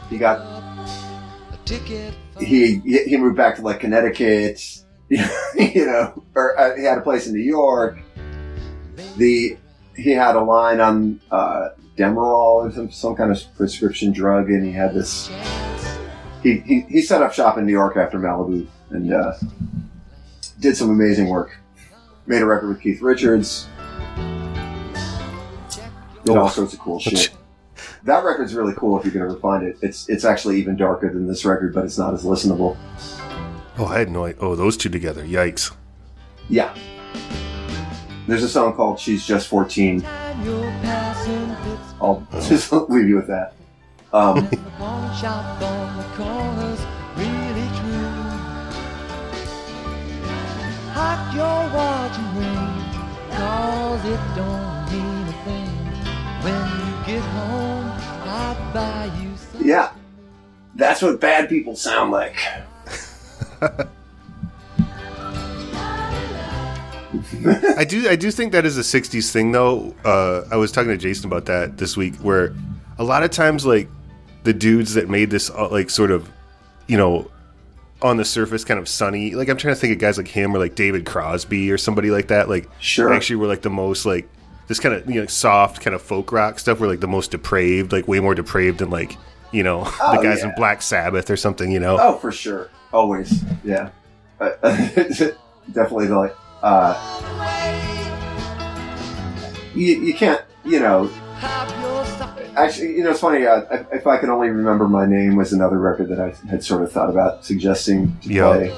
he got A ticket he he moved back to like Connecticut, you know, or uh, he had a place in New York. The he had a line on uh, Demerol or some some kind of prescription drug, and he had this. He, he, he set up shop in New York after Malibu and uh, did some amazing work. Made a record with Keith Richards. Did all sorts of cool shit. That record's really cool if you can ever find it. It's it's actually even darker than this record, but it's not as listenable. Oh, I had no idea. Oh, those two together. Yikes. Yeah. There's a song called She's Just 14. I'll just leave you with that. Um, The pawn shop on the corner's really true. Hot your watch ring, cause it don't mean a thing. When you get home, I'll buy you some. yeah. That's what bad people sound like. I do. I do think that is a '60s thing, though. Uh, I was talking to Jason about that this week, where a lot of times, like the dudes that made this, uh, like sort of, you know, on the surface, kind of sunny. Like I'm trying to think of guys like him or like David Crosby or somebody like that. Like Sure. actually were like the most like this kind of you know soft kind of folk rock stuff. Were like the most depraved, like way more depraved than like you know Oh, the guys in. Black Sabbath or something. You know. Oh, for sure. Always. Yeah. Uh, definitely the, like, uh, you, you can't, you know, Have your supper. Actually, you know, it's funny. Uh, if- if I could only remember my name, was another record that I had sort of thought about suggesting to Yeah. play.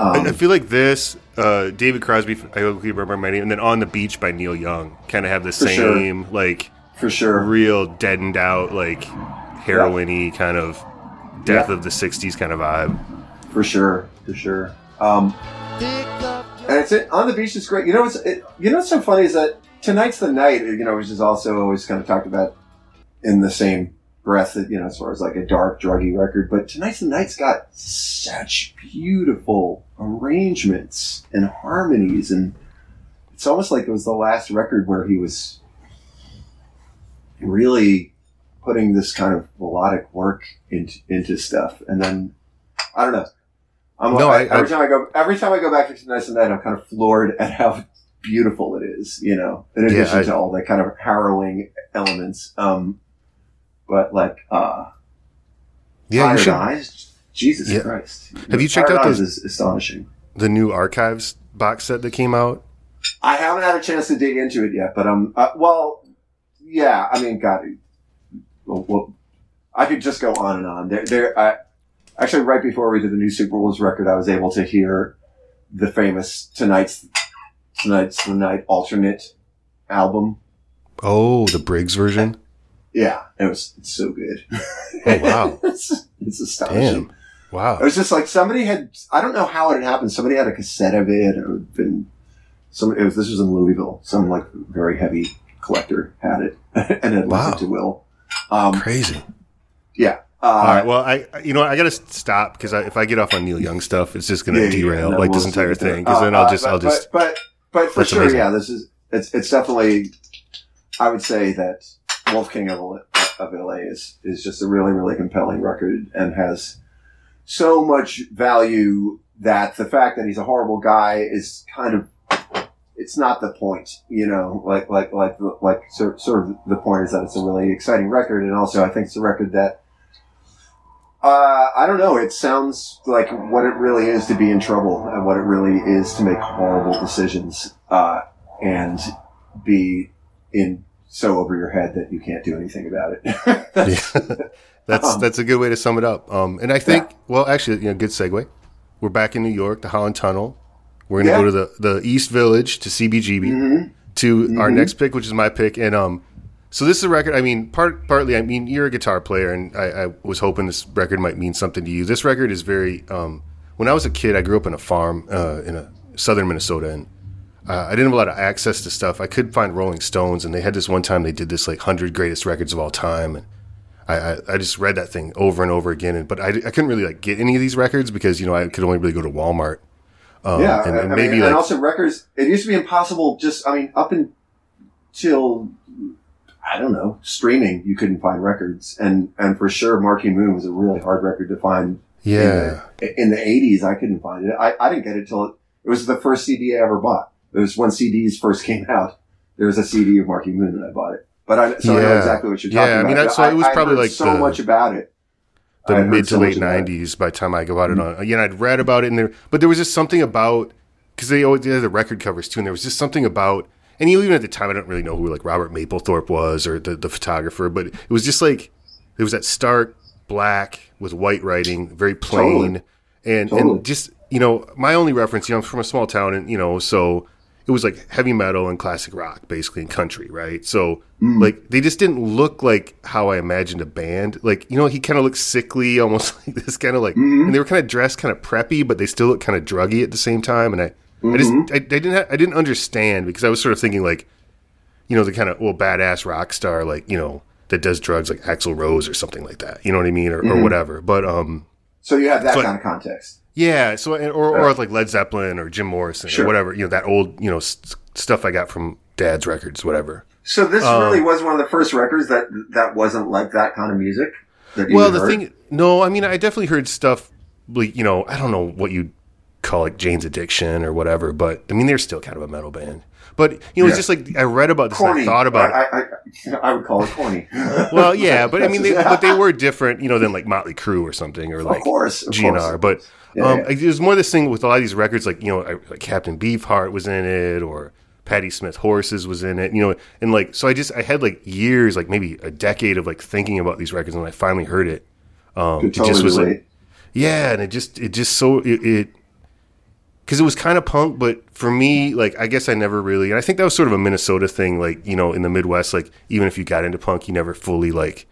I, I Um, feel like this, uh, David Crosby, I hope you remember my name, and then On the Beach by Neil Young kind of have the For sure. same, like, for sure. real deadened out, like, heroin y kind of death Yeah. of the 60s kind of vibe. For sure. For sure. Um, Pick up your and it's it, on the beach is great. You know what's it, you know what's so funny is that tonight's the night. You know, which is also always kind of talked about in the same breath that you know, as far as like a dark, druggy record. But tonight's the night's got such beautiful arrangements and harmonies, and it's almost like it was the last record where he was really putting this kind of melodic work into into stuff. And then I don't know. I'm No, I, I- every time I go every time I go back to tonight's the night, I'm kind of floored at how beautiful it is. You know, in Yeah, addition I- to all the kind of harrowing elements. Um, but like, uh, Yeah, you should. Eyes, Jesus Yeah. Christ! Have you checked out those- Is astonishing. The new Archives box set that came out. I haven't had a chance to dig into it yet, but um, uh, well, yeah. I mean, God, well, well, I could just go on and on. There, there. I, actually, right before we did the new Super Wolves record, I was able to hear the famous tonight's tonight's the night alternate album. Oh, the Briggs version. Yeah, it was it's so good. Oh, wow. it's, it's astonishing. Damn. Wow. It was just like somebody had. I don't know how it had happened. Somebody had a cassette of it. It had been. Some. It was. This was in Louisville. Some like very heavy collector had it and had Wow. it to Will. Um, Crazy. yeah. Uh, All right. Well, I you know I gotta stop because I, if I get off on Neil Young stuff, it's just gonna yeah, yeah, derail no, like we'll this entire thing. Because Uh, then I'll uh, just but, I'll just But but, but for sure, amazing. yeah. This is. It's it's definitely. I would say that Wolf King of, of LA is is just a really really compelling record and has so much value that the fact that he's a horrible guy is kind of it's not the point, you know, like, like, like, like, sort, sort of the point is that it's a really exciting record. And also I think it's a record that, uh, I don't know, it sounds like what it really is to be in trouble and what it really is to make horrible decisions, uh, and be in so over your head that you can't do anything about it. Yeah. that's Um, that's a good way to sum it up. Um, and I think, well, actually, you know, good segue. We're back in New York, the Holland Tunnel. We're gonna Yeah. go to the the East Village to CBGB Mhm. to our Mhm. next pick, which is my pick. And um, so this is a record. I mean, part partly, I mean, you're a guitar player, and I, I was hoping this record might mean something to you. This record is very. Um, when I was a kid, I grew up in a farm uh, in a southern Minnesota, and uh, I didn't have a lot of access to stuff. I could find Rolling Stones, and they had this one time they did this like hundred greatest records of all time, and I, I, I just read that thing over and over again. And but I, I couldn't really like get any of these records because you know I could only really go to Walmart. Um, yeah, and, and maybe mean, like and also records. It used to be impossible. Just, I mean, up until I don't know streaming, you couldn't find records, and and for sure, Marquee Moon was a really hard record to find. yeah, In the '80s, I couldn't find it. I, I didn't get it till it, it was the first CD I ever bought. It was when CDs first came out. There was a CD of Marquee Moon, and I bought it. But I so I know exactly what you're Yeah, talking I about. mean, that's- so it was I probably like so the- much about it. The mid to so late about it. nineties by the time I got it hmm. on. You know, I'd read about it and there, but there was just something about because they always did the record covers too, and there was just something about. And even at the time, I don't really know who like Robert Mapplethorpe was or the the photographer, but it was just like it was that stark black with white writing, very plain, and Totally. and just you know my only reference, you know, I'm from a small town, and you know, so it was like heavy metal and classic rock, basically, and country, right? So Mm. like they just didn't look like how I imagined a band. Like you know, he kind of looked sickly, almost like this kind of like, Mm-hmm. and they were kind of dressed kind of preppy, but they still looked kind of druggy at the same time. And I, I just, Mm-hmm. I, I didn't, ha- I didn't understand because I was sort of thinking like, you know, the kind of well badass rock star, like you know, that does drugs like Axl Rose or something like that. You know what I mean, or, Mm-hmm. or whatever. But um, So you have that So- kind of context. yeah, so or or like Led Zeppelin or Jim Morrison Sure. or whatever, you know, that old you know s- stuff I got from Dad's records, whatever. So this Um, really was one of the first records that that wasn't like that kind of music. That you Well, the heard? thing, no, I mean, I definitely heard stuff like you know, I don't know what you call like Jane's Addiction or whatever, but I mean, they're still kind of a metal band. But you know, it's just like I read about this, corny. and I thought about it. I, I, I would call it corny. Well, yeah, but I mean, they, but they were different, you know, than like Motley Crue or something, or like of course, of GNR. course. But Yeah, um, yeah. it was more this thing with a lot of these records, like you know, I- like Captain Beefheart was in it, or Patti Smith Horses was in it, you know, and like so I just I had like years, like maybe a decade of like thinking about these records, and I finally heard it, um, it totally just was like yeah, and it just it just so it. it because it was kind of punk, but for me, like I guess I never really, and I think that was sort of a Minnesota thing. Like you know, in the Midwest, like even if you got into punk, you never fully like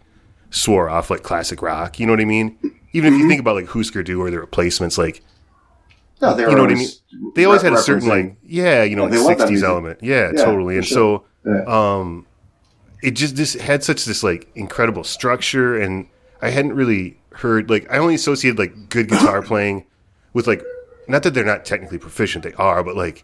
swore off like classic rock. You know what I mean? Even Mm-hmm. if you think about like Husker Du or the Replacements, like No, they you know what I mean. they always had a certain like yeah, you know, Yeah, like sixties element. Yeah, Yeah, totally. And sure. so Yeah. um it just this had such this like incredible structure and I hadn't really heard like I only associated like good guitar playing with like not that they're not technically proficient, they are, but like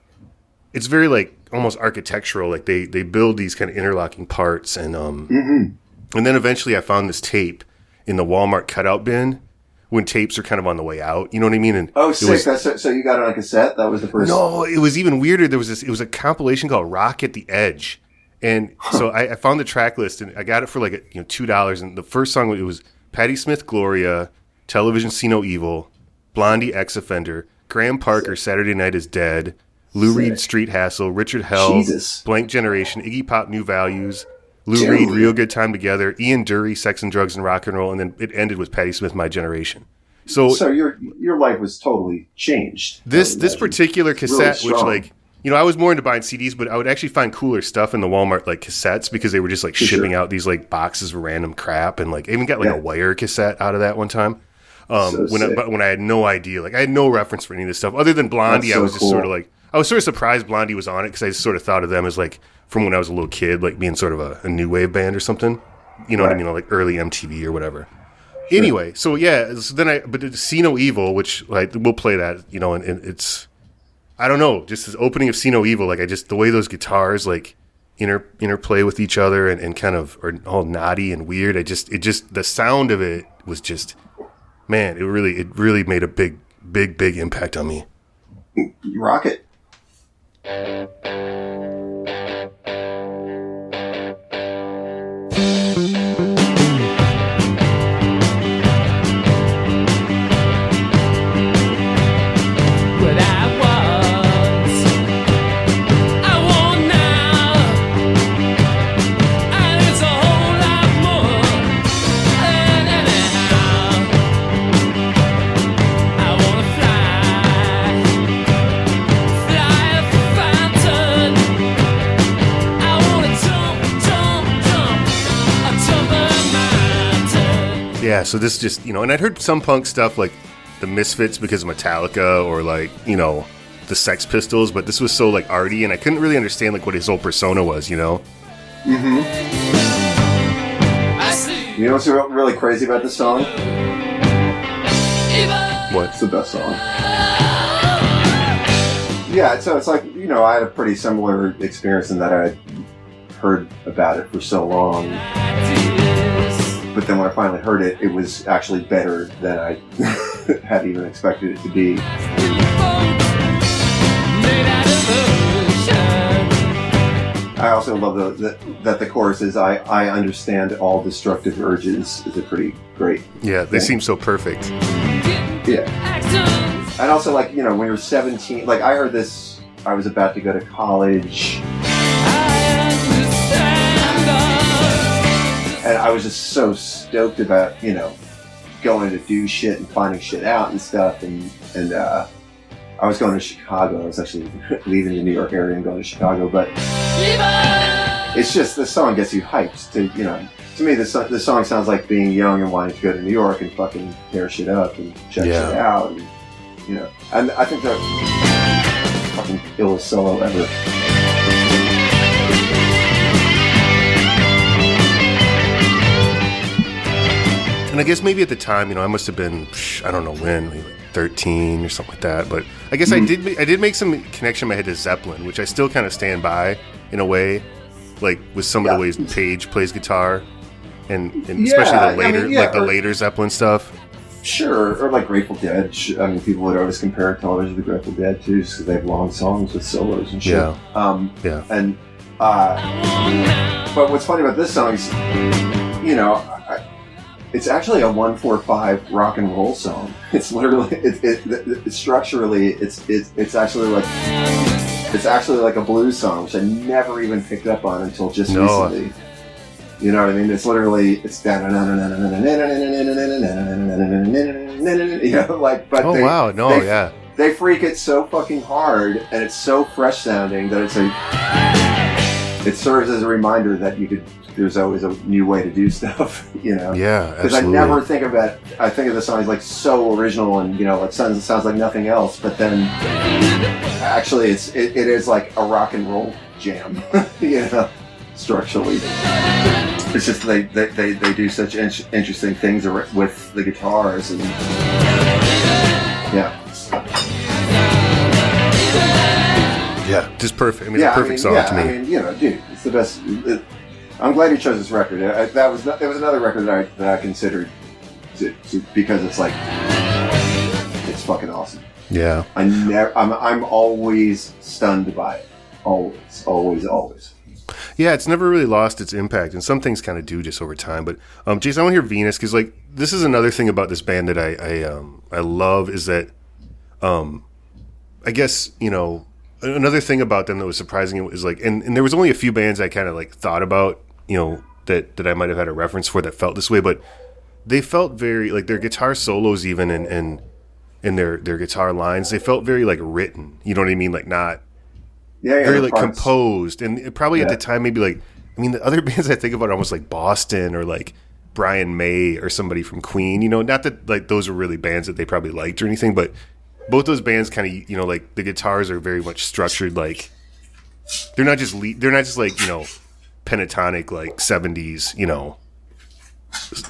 it's very like almost architectural. Like they they build these kind of interlocking parts and um Mm-hmm. and then eventually I found this tape in the Walmart cutout bin when tapes are kind of on the way out. You know what I mean? And Oh, sick! was- That's, so you got it on cassette. That was the first. no, it was even weirder. There was this. It was a compilation called Rock at the Edge, and so I, I found the track list and I got it for like you know two dollars. And the first song it was Patti Smith, Gloria, Television See No Evil, Blondie, X Offender, Graham Parker, Saturday Night is Dead, Lou Reed, Street Hassle, Richard Hell, Jesus. Blank Generation, Iggy Pop, New Values. Lou Dude. Reed, Real Good Time Together, Ian Dury, Sex and Drugs and Rock and Roll, and then it ended with Patti Smith, My Generation. So, So your your life was totally changed. this this particular cassette, which like you know, I was more into buying CDs, but I would actually find cooler stuff in the Walmart like cassettes because they were just like sure. shipping out these like boxes of random crap, and like I even got like Yeah. a wire cassette out of that one time. Um, So when I, but when I had no idea, like I had no reference for any of this stuff other than Blondie, That's I was just cool. sort of like I was sort of surprised Blondie was on it because I sort of thought of them as like from when I was a little kid, like being sort of a, a new wave band or something. You know what I mean, like early MTV or whatever. Anyway, so yeah, so then I but See No Evil, which like we'll play that, you know, and, and it's I don't know, just this opening of See No Evil, like I just the way those guitars like inter interplay with each other and, and kind of are all naughty and weird. I just it just the sound of it was just man, it really it really made a big big big impact on me. You Yeah, so this just you know, and I'd heard some punk stuff like the Misfits because of Metallica or like you know the Sex Pistols, but this was so like arty, and I couldn't really understand like what his whole persona was, you know. See. You know what's really crazy about this song? What's the best song. Yeah, so it's like you know I had a pretty similar experience in that I heard about it for so long, but then when I finally heard it, it was actually better than I had even expected it to be. I also love the, the, that the chorus is I, I understand all destructive urges is a pretty great. Yeah, they seem so perfect. Yeah. And also, like, you know, when you're 17, like, I heard this, I was about to go to college, and I was just so stoked about, you know, going to do shit and finding shit out and stuff. And, and, uh, I was going to Chicago. I was actually leaving the New York area and going to Chicago, but it's just the song gets you hyped to, you know, to me, the, the song sounds like being young and wanting to go to New York and fucking tear shit up and check Yeah. shit out. And, you know, and I think the fucking illest solo ever. And I guess maybe at the time, you know, I must have been, I don't know when, maybe like thirteen or something like that. But I guess I did I did make some connection in my head to Zeppelin, which I still kind of stand by in a way, like with some of the ways Page plays guitar, and, and especially Yeah, I the later mean, yeah, like the or- later Zeppelin stuff. Sure, or like Grateful Dead. I mean, people would always compare television to the Grateful Dead too, because they have long songs with solos and shit. Yeah. Um, Yeah. and uh, but what's funny about this song is, you know, I, it's actually a one four five rock and roll song. It's literally, it, it, it, it structurally, it's it's it's actually like. It's actually like a blues song, which I never even picked up on until just No. recently. You know what I mean? It's literally it's you know like but Oh they, wow, no, they- yeah, they freak it so fucking hard and it's so fresh sounding that it's a it serves as a reminder that you could there's always a new way to do stuff you know yeah, because I never think of it I think of the song as like so original and you know it sounds it sounds like nothing else but then actually it's it, it is like a rock and roll jam you know structurally it's just they they, they, they do such in- interesting things with the guitars and yeah yeah, just perfect. I mean, yeah, it's a perfect I mean, song yeah, to me. I mean, you know, dude, it's the best. It, I'm glad you chose this record. I, that was it was another record that I that I considered to, to, because it's like it's fucking awesome. yeah, I never, I'm I'm always stunned by it. Always, always, always. Yeah, it's never really lost its impact, and some things kind of do just over time. But um, Jason, I want to hear Venus because like this is another thing about this band that I I, um, I love is that um, I guess you know another thing about them that was surprising is like, and, and there was only a few bands I kind of like thought about, you know, that that I might have had a reference for that felt this way, but they felt very like their guitar solos even and and in their their guitar lines they felt very like written you know what i mean like not Yeah, yeah. very like parts. composed and probably at the time maybe like i mean the other bands i think about are almost like boston or like brian may or somebody from queen you know not that like those are really bands that they probably liked or anything but both those bands kind of you know like the guitars are very much structured like they're not just le- they're not just like you know pentatonic like 70s you know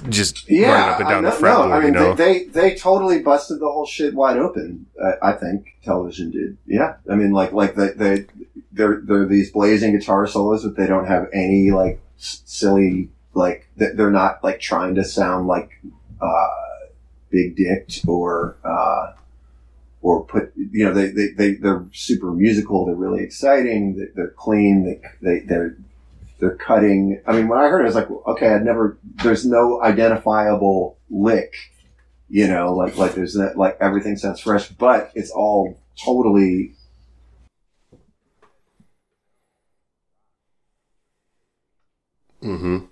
just Yeah, running up and I down the fretboard no, I mean, you know they, they they totally busted the whole shit wide open. Uh, I think television did. Yeah, I mean, like like they they they're they're these blazing guitar solos, but they don't have any like silly like they're not like trying to sound like uh, big dicked or uh, or put you know they they they they're super musical. They're really exciting. they- They're clean. They they they're they're cutting. I mean, when I heard it, I was like, okay, I'd never. There's no identifiable lick, you know, like like there's that like everything sounds fresh, but it's all totally. Mm-hmm.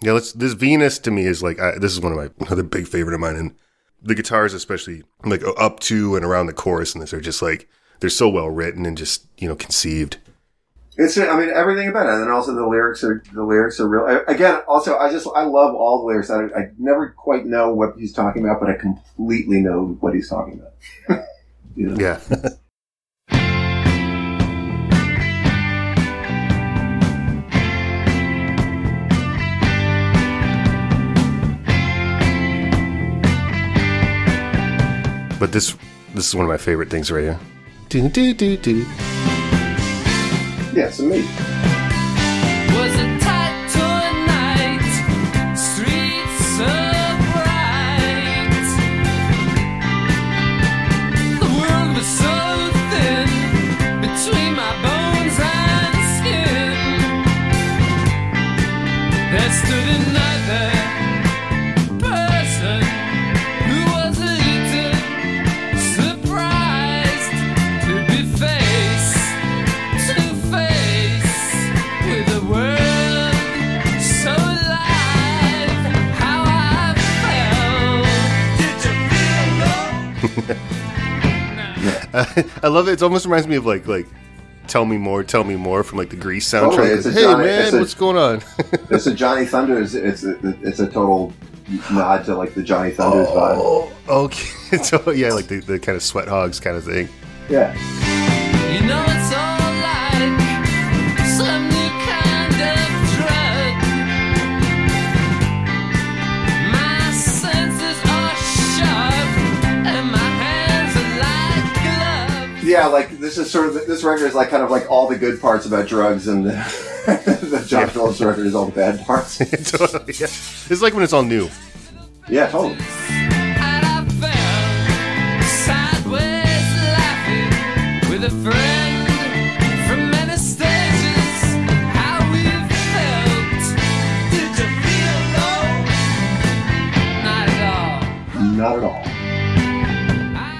Yeah, let's. This Venus to me is like I, this is one of my another big favorite of mine, and the guitars, especially like up to and around the chorus, and this are just like they're so well written and just you know conceived. It's. I mean, everything about it, and then also the lyrics are the lyrics are real. I- Again, also, I just I love all the lyrics. I, I never quite know what he's talking about, but I completely know what he's talking about. you know? Yeah, but this this is one of my favorite things right here. Do, do, do, do. Yeah, it's amazing. Low? I love it. It almost reminds me of like like tell me more, tell me more from like the Grease oh, soundtrack. Totally, it's a hey Johnny- man, it's a- what's going on? It's a Johnny Thunders. It's a, it's a total nod to like the Johnny Thunders vibe. oh, okay. so yeah, like the, the kind of sweat hogs kind of thing. Yeah. Yeah, like this is sort of this record is like kind of like all the good parts about drugs, and the, the John Yeah. Phillips record is all the bad parts. totally. Yeah. It's like when it's all new. yeah, totally. And I fell sideways laughing with a friend from many stages. How we felt. Did you feel low? Not at all.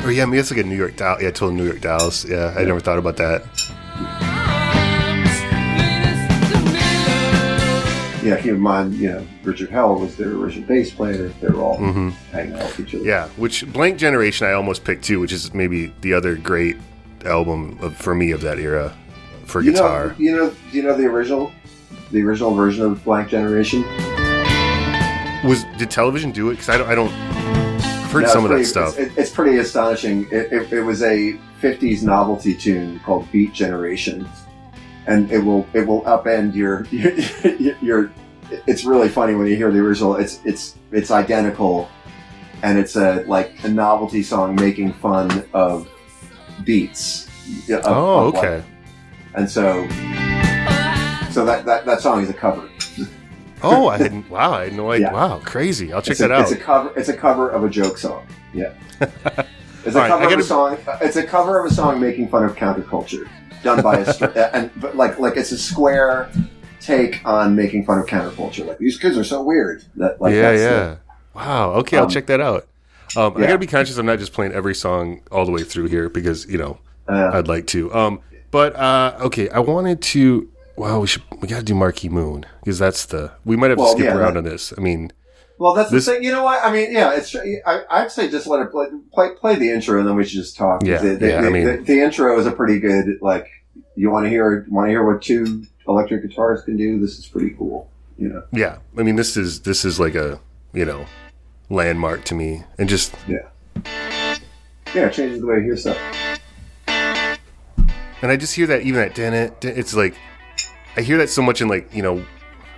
Oh yeah, I mean it's like a New York Dolls. Yeah, total New York Dolls. Yeah, I never thought about that. Arms, Venus de Milo. Yeah, keep in mind, you know, Richard Hell was their original bass player. They were all mm-hmm. hanging out with each other. Yeah, which Blank Generation I almost picked too, which is maybe the other great album of, for me of that era for you guitar. know, you know, do you know the original, the original version of Blank Generation? Was did television do it? Because I don't. I don't. I've heard No, some of it's that pretty- stuff. It's, it- it's pretty astonishing. It, it, it was a '50s novelty tune called "Beat Generation," and it will it will upend your your, your. It's really funny when you hear the original. It's it's it's identical, and it's a like a novelty song making fun of beats. of- oh, of, okay. and so so that, that that song is a cover. Oh, I hadn't. Wow, I had no idea. Yeah. Wow, crazy. I'll check it's that a, out. It's a cover. It's a cover of a joke song. Yeah. It's a right, cover of gotta- a song. It's a cover of a song making fun of counterculture, done by a and but like like it's a square take on making fun of counterculture. Like these kids are so weird. That like yeah, yeah. the- Wow. Okay, I'll Um, check that out. Um, I gotta be conscious. I'm not just playing every song all the way through here because you know uh, I'd like to. Um, but uh, okay, I wanted to. Well, we should. We got to do Marquee Moon because that's the. We might have to skip yeah, around that- on this. I mean, Well, that's This- the thing. You know what? I mean, yeah, it's. I, I'd say just let it play, play, play the intro, and then we should just talk. Yeah, the, the, yeah, I mean- the, the intro is a pretty good. Like, you want to hear want to hear what two electric guitars can do? This is pretty cool. You know. Yeah, I mean this is this is like a you know landmark to me, and just Yeah. Yeah, it changes the way you hear stuff. and I just hear that even at Dennett, it's like I hear that so much in like you know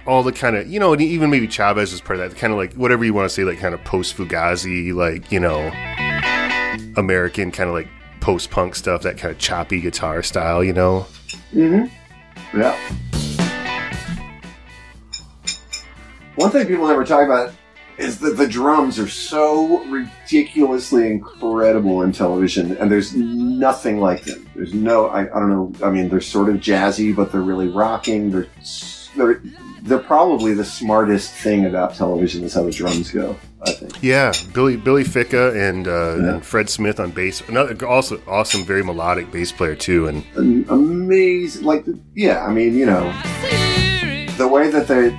all the kind of you know and even maybe Chavez was part of that kind of like whatever you want to say like kind of post Fugazi like you know American kind of like post punk stuff that kind of choppy guitar style you know Mm-hmm. Yeah. One thing people never talk about is that the drums are so ridiculously incredible in television, and there's nothing like them. There's no, I, I don't know. I mean, they're sort of jazzy, but they're really rocking. They're they're they're probably the smartest thing about television is how the drums go. I think. yeah Billy Billy Ficca and uh, Yeah. and Fred Smith on bass another also awesome very melodic bass player too and An amazing, like yeah. I mean, you know, the way that they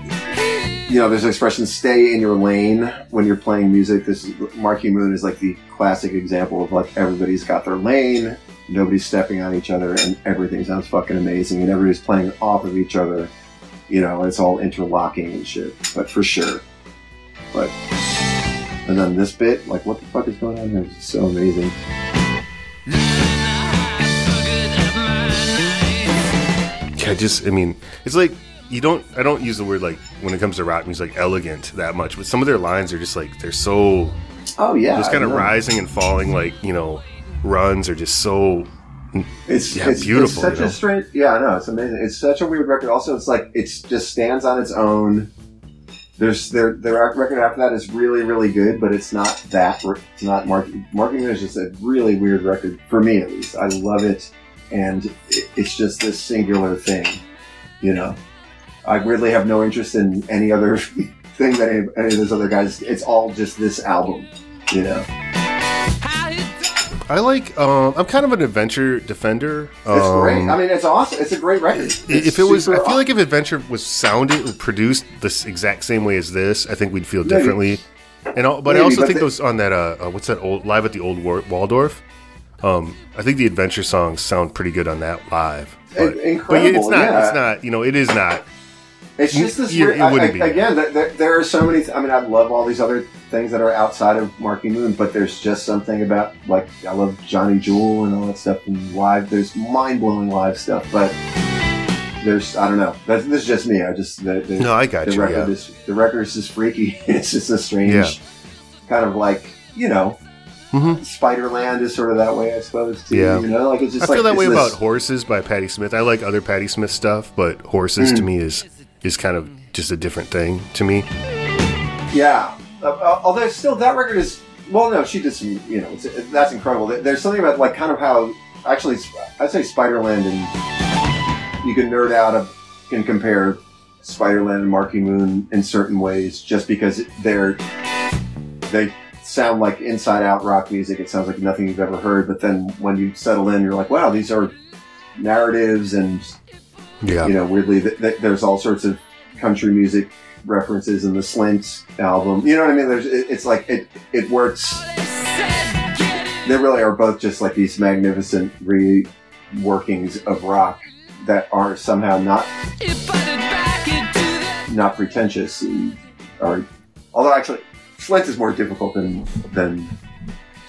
you know there's an expression stay in your lane when you're playing music. This is Marquee Moon is like the classic example of like everybody's got their lane nobody's stepping on each other and everything sounds fucking amazing and everybody's playing off of each other. You know it's all interlocking and shit but for sure. But and then this bit like what the fuck is going on here? It's so amazing. Yeah, just I mean, it's like you don't. I don't use the word like when it comes to rock music, like elegant that much. But some of their lines are just like they're so oh yeah just kind of rising and falling. Like you know, runs are just so. It's, Yeah, it's beautiful, It's such you know? a strange. Yeah, I know. It's amazing. It's such a weird record. Also, it's like it just stands on its own. There's their their record after that is really really good, but it's not that. It's not Mark. Marking is just a really weird record for me at least. I love it, and it's just this singular thing. You know, I weirdly have no interest in any other thing that any, any of those other guys. It's all just this album. You know, I like. Um, I'm kind of an adventure defender. it's um, great. I mean, it's awesome. It's a great record. It's if it was, I feel like if Adventure was sounded or produced this exact same way as this, I think we'd feel Maybe. differently. And al- but I also but think those on that uh, uh, what's that old live at the old War- Waldorf. Um, I think the adventure songs sound pretty good on that live. But, In- but it's not. yeah. It's not. You know, it is not. It's just this. Weird, it wouldn't I- be. Again, there, there, are so many. Th- I mean, I love all these other things that are outside of Marquee Moon, but there's just something about like I love Johnny Jewel and all that stuff and live. There's mind blowing live stuff, but there's I don't know. That's, this is just me. I just the, the, No, I got the you. record Yeah. is the record is just freaky. it's just a strange Yeah. kind of like you know. Mhm. Spiderland is sort of that way, I suppose. Too, Yeah. you know, like it's just I feel like that way it's about Horses by Patti Smith. I like other Patti Smith stuff, but Horses Hmm. to me is is kind of just a different thing to me. Yeah. Uh, uh, although still that record is well, no, she did some. You know, that's incredible. There's something about like kind of how actually I'd say Spiderland and you can nerd out of can compare Spiderland and Marquee Moon in certain ways just because they're they sound like inside out rock music. It sounds like nothing you've ever heard. But then when you settle in, you're like, wow, these are narratives and Yeah. you know, weirdly, th- th- there's all sorts of country music references in the Slint album. You know what I mean? There's, it, it's like it, it works. They really are both just like these magnificent reworkings of rock that are somehow not not pretentious. and Or although actually, Slint is more difficult than than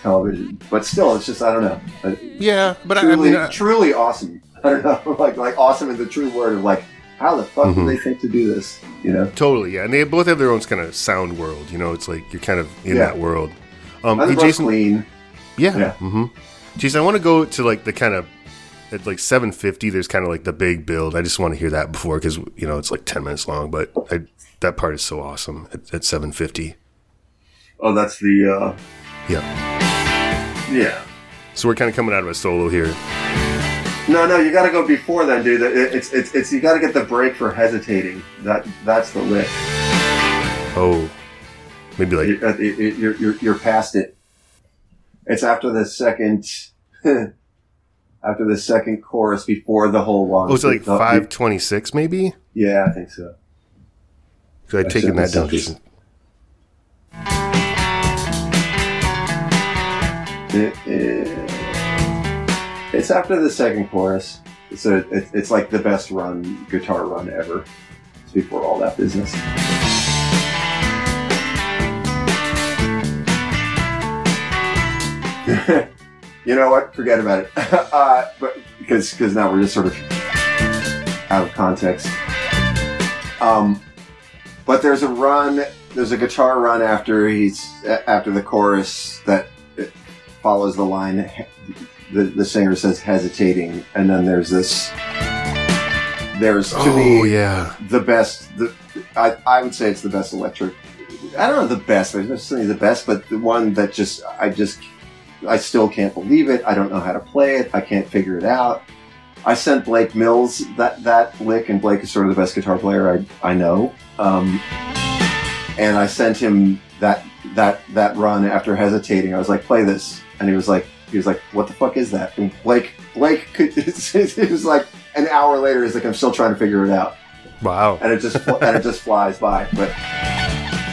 television, but still, it's just I don't know. Uh, Yeah, but I, I truly, mean, I, truly awesome. I don't know, like like awesome in the true word of like, how the fuck Mhm. did they think to do this? You know, totally. Yeah, and they both have their own kind of sound world. You know, it's like you're kind of in Yeah. that world. Um, hey, Jason, clean. Yeah. Yeah. Mm-hmm. Jason, I want to go to like the kind of at like 750. There's kind of like the big build. I just want to hear that before because you know it's like 10 minutes long, but I, that part is so awesome at, at 750. Oh, that's the uh, Yeah. yeah. So we're kind of coming out of a solo here. No, no, you got to go before then, dude. It's it's it's you got to get the break for hesitating. That that's the lick. Oh, maybe like you're uh, you're, you're, you're past it. It's after the second. after the second chorus before the whole one. Oh, it's like five twenty six, maybe. Yeah, I think so. Because I'd taken that down. Just it's after the second chorus. So it, it's like the best run guitar run ever. It's before all that business. you know what? Forget about it. uh, but because because now we're just sort of out of context. Um, but there's a run. There's a guitar run after he's after the chorus that follows the line. The, the singer says hesitating, and then there's this. There's to oh me yeah. the best. The, I, I would say it's the best electric. I don't know the best. There's no necessarily the best, but the one that just I just I still can't believe it. I don't know how to play it. I can't figure it out. I sent Blake Mills that that lick, and Blake is sort of the best guitar player I I know. Um, and I sent him that that that run after hesitating. I was like, "Play this," and he was like, "He was like, what the fuck is that?" And Blake Blake could, it was like an hour later. He's like, "I'm still trying to figure it out." Wow. and it just and it just flies by. But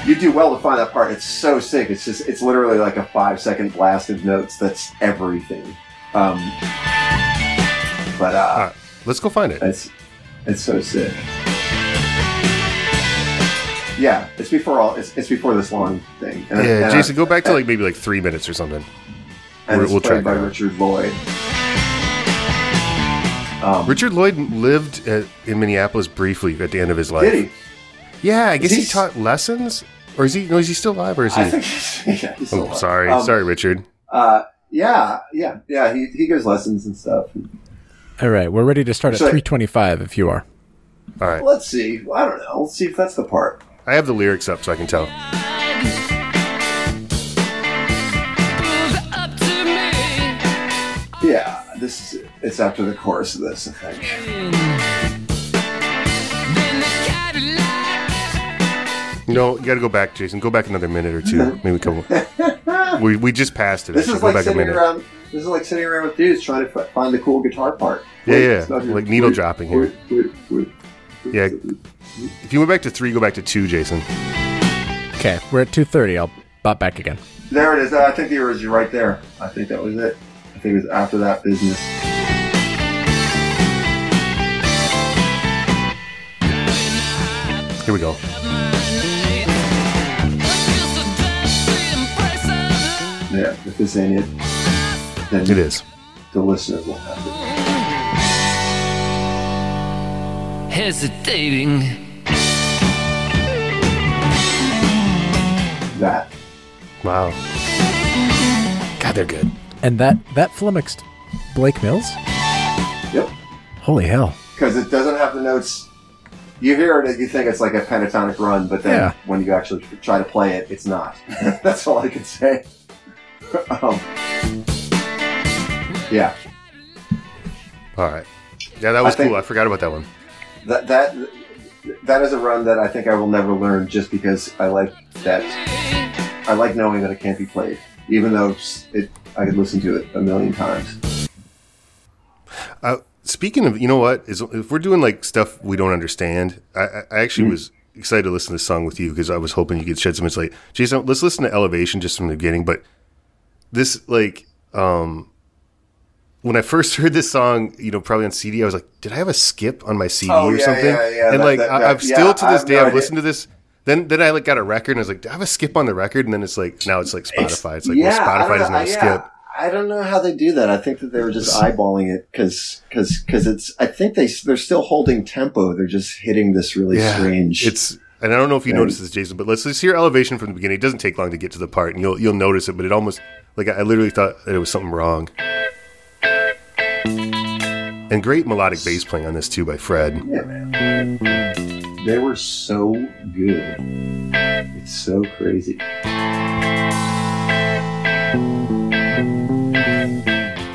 you do well to find that part. It's so sick. It's just it's literally like a five second blast of notes. That's everything. Um, but uh, let's go find it. it's it's so sick. Yeah, it's before all. It's, it's before this long thing. And, Yeah, Jason, I- go back to like maybe like three minutes or something. And we'll- we'll played track by it. Richard Lloyd. Um, Richard Lloyd lived at, in Minneapolis briefly at the end of his life. did he? Yeah, I guess he he taught lessons, or is he? No, is he still alive, or is he? I think. He's, yeah, he's still oh, alive. sorry, Um, sorry, Richard. Uh, yeah, yeah, yeah. He he gives lessons and stuff. All right, we're ready to start at 325 if you are. All right, Let's see. I don't know. Let's see if that's the part. I have the lyrics up so I can tell. This is. It's after the chorus of this, I think. Then the Cadillac. No, you got to go back, Jason. Go back another minute or two, maybe a couple. we we just passed it. This actually. is go like back a sitting minute. around. This is like sitting around with dudes trying to f- find the cool guitar part. Yeah, Wait, yeah, it's like needle Wait, dropping here. wait, wait, wait. Yeah. If you went back to three, go back to two, Jason. Okay, we're at 230. I'll bop back again. There it is. Uh, I think the original right there. I think that was it. I think it was after that business. Here we go. Yeah, if this ain't it, then It is. the listener will have it. Hesitating. That. Wow. God, they're good. And that that flummoxed Blake Mills? Yep. Holy hell. Because it doesn't have the notes. You hear it, you think it's like a pentatonic run, but then Yeah. when you actually try to play it, it's not. That's all I can say. um, yeah, All right. Yeah, that was I cool. I forgot about that one. that that that is a run that I think I will never learn, just because I like that. I like knowing that it can't be played, even though it I could listen to it a million times. Uh, speaking of, you know what? Is if we're doing like stuff we don't understand, I, I actually Hmm. was excited to listen to this song with you because I was hoping you could shed some insight. Jason, let's listen to Elevation just from the beginning. But this, like, um, when I first heard this song, you know, probably on CD, I was like, did I have a skip on my CD Oh, or yeah, something? yeah, yeah, and that- like, that- I, I've yeah, still to this have day, I've listened to this. Then, then I like got a record and I was like, do I have a skip on the record? And then it's like, now it's like Spotify. It's, like, yeah, well, Spotify doesn't have a yeah, skip. I don't know how they do that. I think that they were just eyeballing it because because because it's. I think they they're still holding tempo. They're just hitting this really strange. It's and I don't know if you noticed this, Jason, but let's just hear elevation from the beginning. It doesn't take long to get to the part, and you'll you'll notice it. But it almost like I literally thought that it was something wrong. And great melodic bass playing on this too by Fred. yeah, man. They were so good. It's so crazy.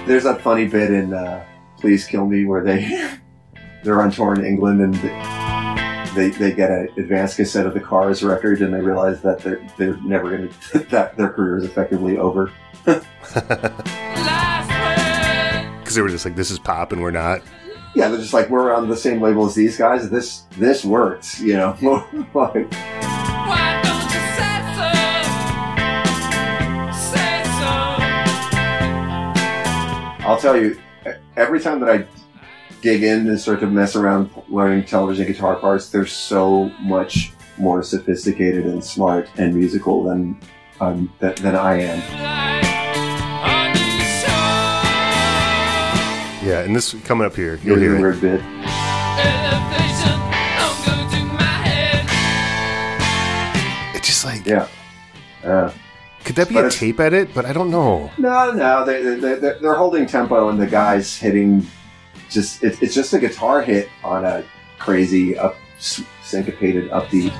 There's that funny bit in uh, Please Kill Me where they they're on tour in England and they they get an advanced cassette of the Cars record and they realize that they're they're never going to that their career is effectively over. Because they were just like, "This is pop, and we're not." Yeah, they're just like we're on the same label as these guys. This this works, you know. like. I'll tell you, every time that I dig in and start to mess around learning television guitar parts, they're so much more sophisticated and smart and musical than um, than, than I am. Yeah, and this coming up here, you'll hear it. weird bit. Elevation, don't go to my head. It's just like, Yeah. Uh, could that be a tape edit? But I don't know. no, no, they, they, they, they're they're holding tempo and the guy's hitting just, it, it's just a guitar hit on a crazy, up, syncopated upbeat.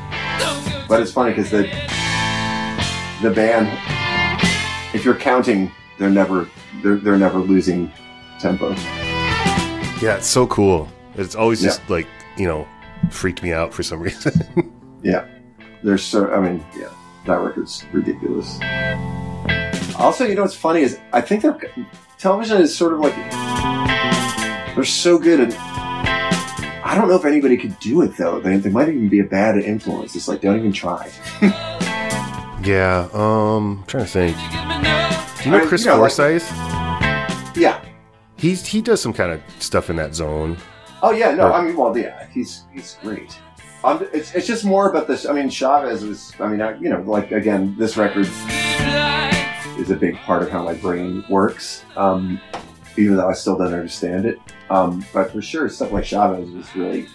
But it's funny because the the band, if you're counting, they're never they're, they're never losing tempo. Yeah, it's so cool. It's always Yeah. just like, you know, freaked me out for some reason. Yeah, they're so. I mean, yeah, that record's ridiculous. Also, you know what's funny is I think their television is sort of like they're so good at. I don't know if anybody could do it though. They, they might even be a bad influence. It's like don't even try. yeah, um, I'm trying to think. give me no. Do you know I mean, Chris you know, like- Forsyth? Yeah. He's he does some kind of stuff in that zone. Oh yeah. No. Or- I mean, well, yeah. He's he's great. Um, it's, it's just more about this. I mean, Chavez was. I mean, I, you know, like again, this record is a big part of how my brain works. Um, even though I still don't understand it. Um, but for sure, stuff like Chavez was really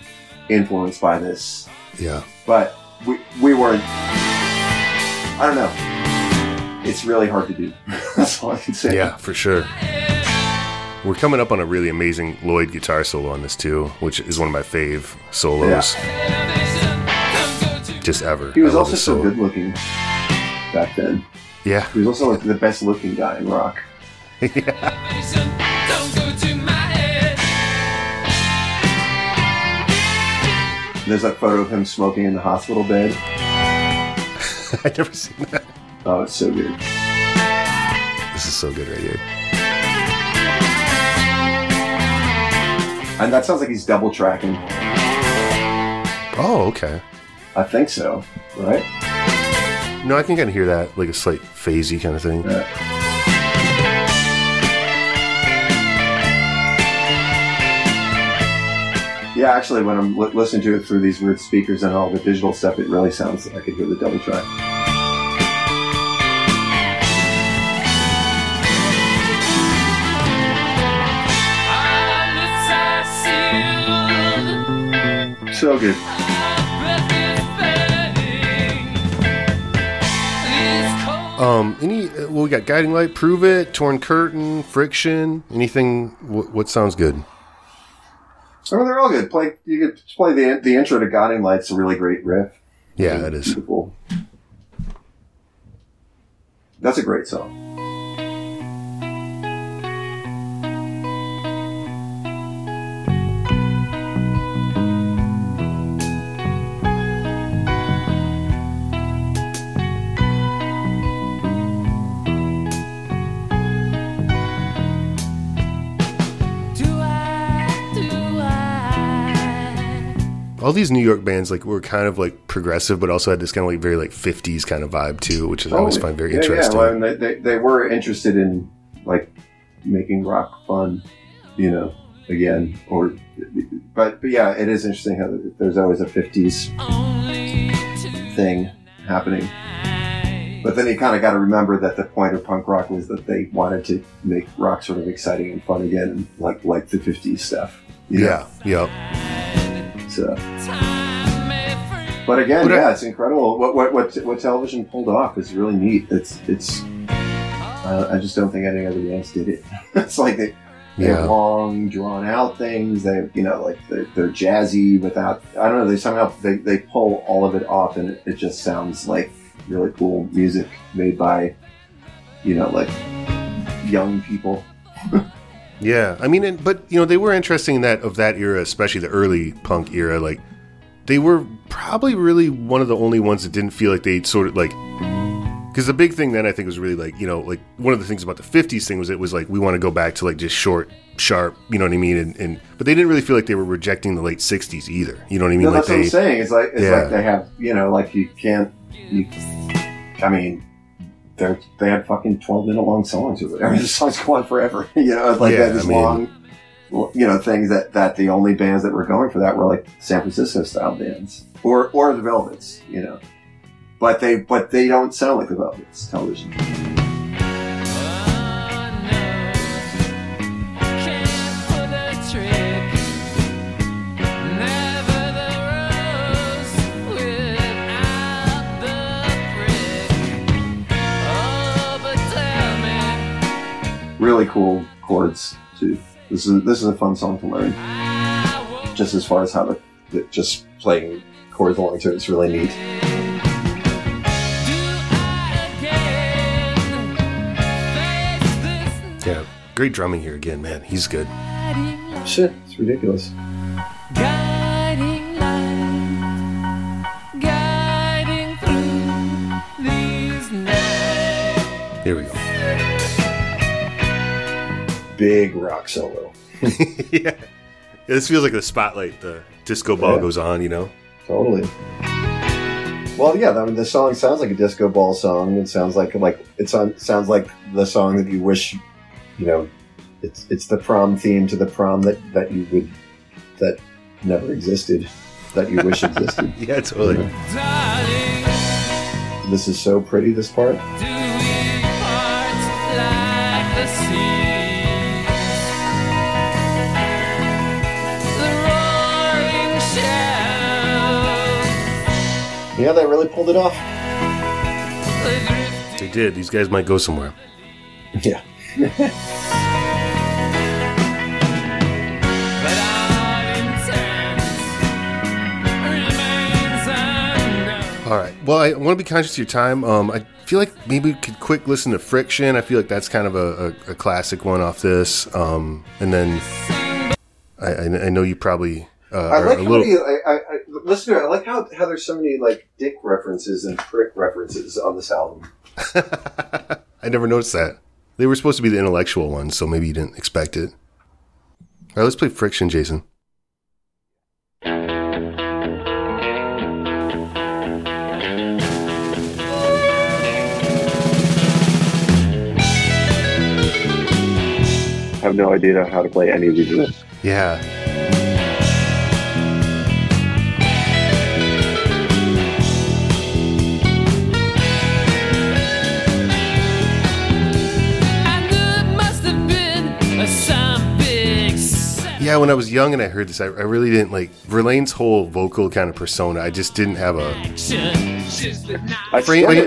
influenced by this. Yeah. But we, we weren't. I don't know. It's really hard to do. That's all I can say. Yeah, for sure. We're coming up on a really amazing Lloyd guitar solo on this too, which is one of my fave solos just ever. He was also so solo. good looking back then. Yeah, He was also like the best looking guy in rock. Don't go to my head. There's that photo of him smoking in the hospital bed. I've never seen that. Oh, it's so good. This is so good right here. And that sounds like he's double tracking. Oh, okay. I think so, right? No, I can kind of hear that, like a slight phasey kind of thing. Yeah. Yeah, actually, when I'm li- listening to it through these weird speakers and all the digital stuff, it really sounds like I could hear the double track. So good. Breath is fading. It's cold. Um, any? uh, Well, we got guiding light, prove it, torn curtain, friction, anything. What, what sounds good? I mean, they're all good. Play you could play the the intro to Guiding Light's a really great riff. Yeah, that is. Beautiful. That's a great song. All these New York bands like were kind of like progressive, but also had this kind of like very like '50s kind of vibe too, which is I always oh, find very Oh, yeah, interesting. Yeah, well, and they, they, they were interested in like making rock fun, you know, again. Or, but but yeah, it is interesting how there's always a '50s thing happening. But then you kind of got to remember that the point of punk rock was that they wanted to make rock sort of exciting and fun again, like like the '50s stuff. Yeah, know? yeah, yeah. So, time may freeze. but again, But I- yeah, it's incredible. What what what what television pulled off is really neat. It's it's. Uh, I just don't think any other bands did it. it's like they, they Yeah. have long, drawn out things. They, you know, like they're, they're jazzy without. I don't know. They somehow they, they pull all of it off, and it, it just sounds like really cool music made by, you know, like young people. Yeah, I mean, and, but you know, they were interesting in that of that era, especially the early punk era. Like, they were probably really one of the only ones that didn't feel like they sort of like. Because the big thing then I think was really like you know like one of the things about the '50s thing was it was like we want to go back to like just short, sharp, you know what I mean? And, and but they didn't really feel like they were rejecting the late '60s either. You know what I mean? No, like that's what I'm saying. It's like it's Yeah. like they have, you know, like you can't. You, I mean, they they had fucking twelve minute long songs or whatever. The songs go on forever. you know, like Yeah, they had these I mean- long, you know, things that that the only bands that were going for that were like San Francisco style bands or or the Velvets. You know, but they but they don't sound like the Velvets television. Really cool chords too. This is this is a fun song to learn. Just as far as how the just playing chords along to it's really neat. Yeah, great drumming here again, man. He's good. Shit, it's ridiculous. Guiding light, guiding through these nights. Here we go. Big rock solo. yeah. This feels like the spotlight, the disco ball Yeah. goes on, you know? Totally. Well, yeah. I mean, the song sounds like a disco ball song. It sounds like like it sound, sounds like the song that you wish, you know, it's it's the prom theme to the prom that that you would that never existed, that you wish existed. Yeah, totally. Darling, This is so pretty. This part. Yeah, they really pulled it off. They did. These guys might go somewhere. Yeah. But our intent remains unknown. All right. Well, I want to be conscious of your time. Um, I feel like maybe we could quick listen to Friction. I feel like that's kind of a, a, a classic one off this. Um, and then I, I, I know you probably uh, I are like a little. many. I, I, I listen to it. I like how how there's so many like dick references and prick references on this album. I never noticed that. They were supposed to be the intellectual ones, so maybe you didn't expect it. All right, let's play Friction, Jason. I have no idea how to play any of these riffs. Yeah. Yeah, when I was young and I heard this, I, I really didn't like Verlaine's whole vocal kind of persona. I just didn't have a. I, action. Just. I, I-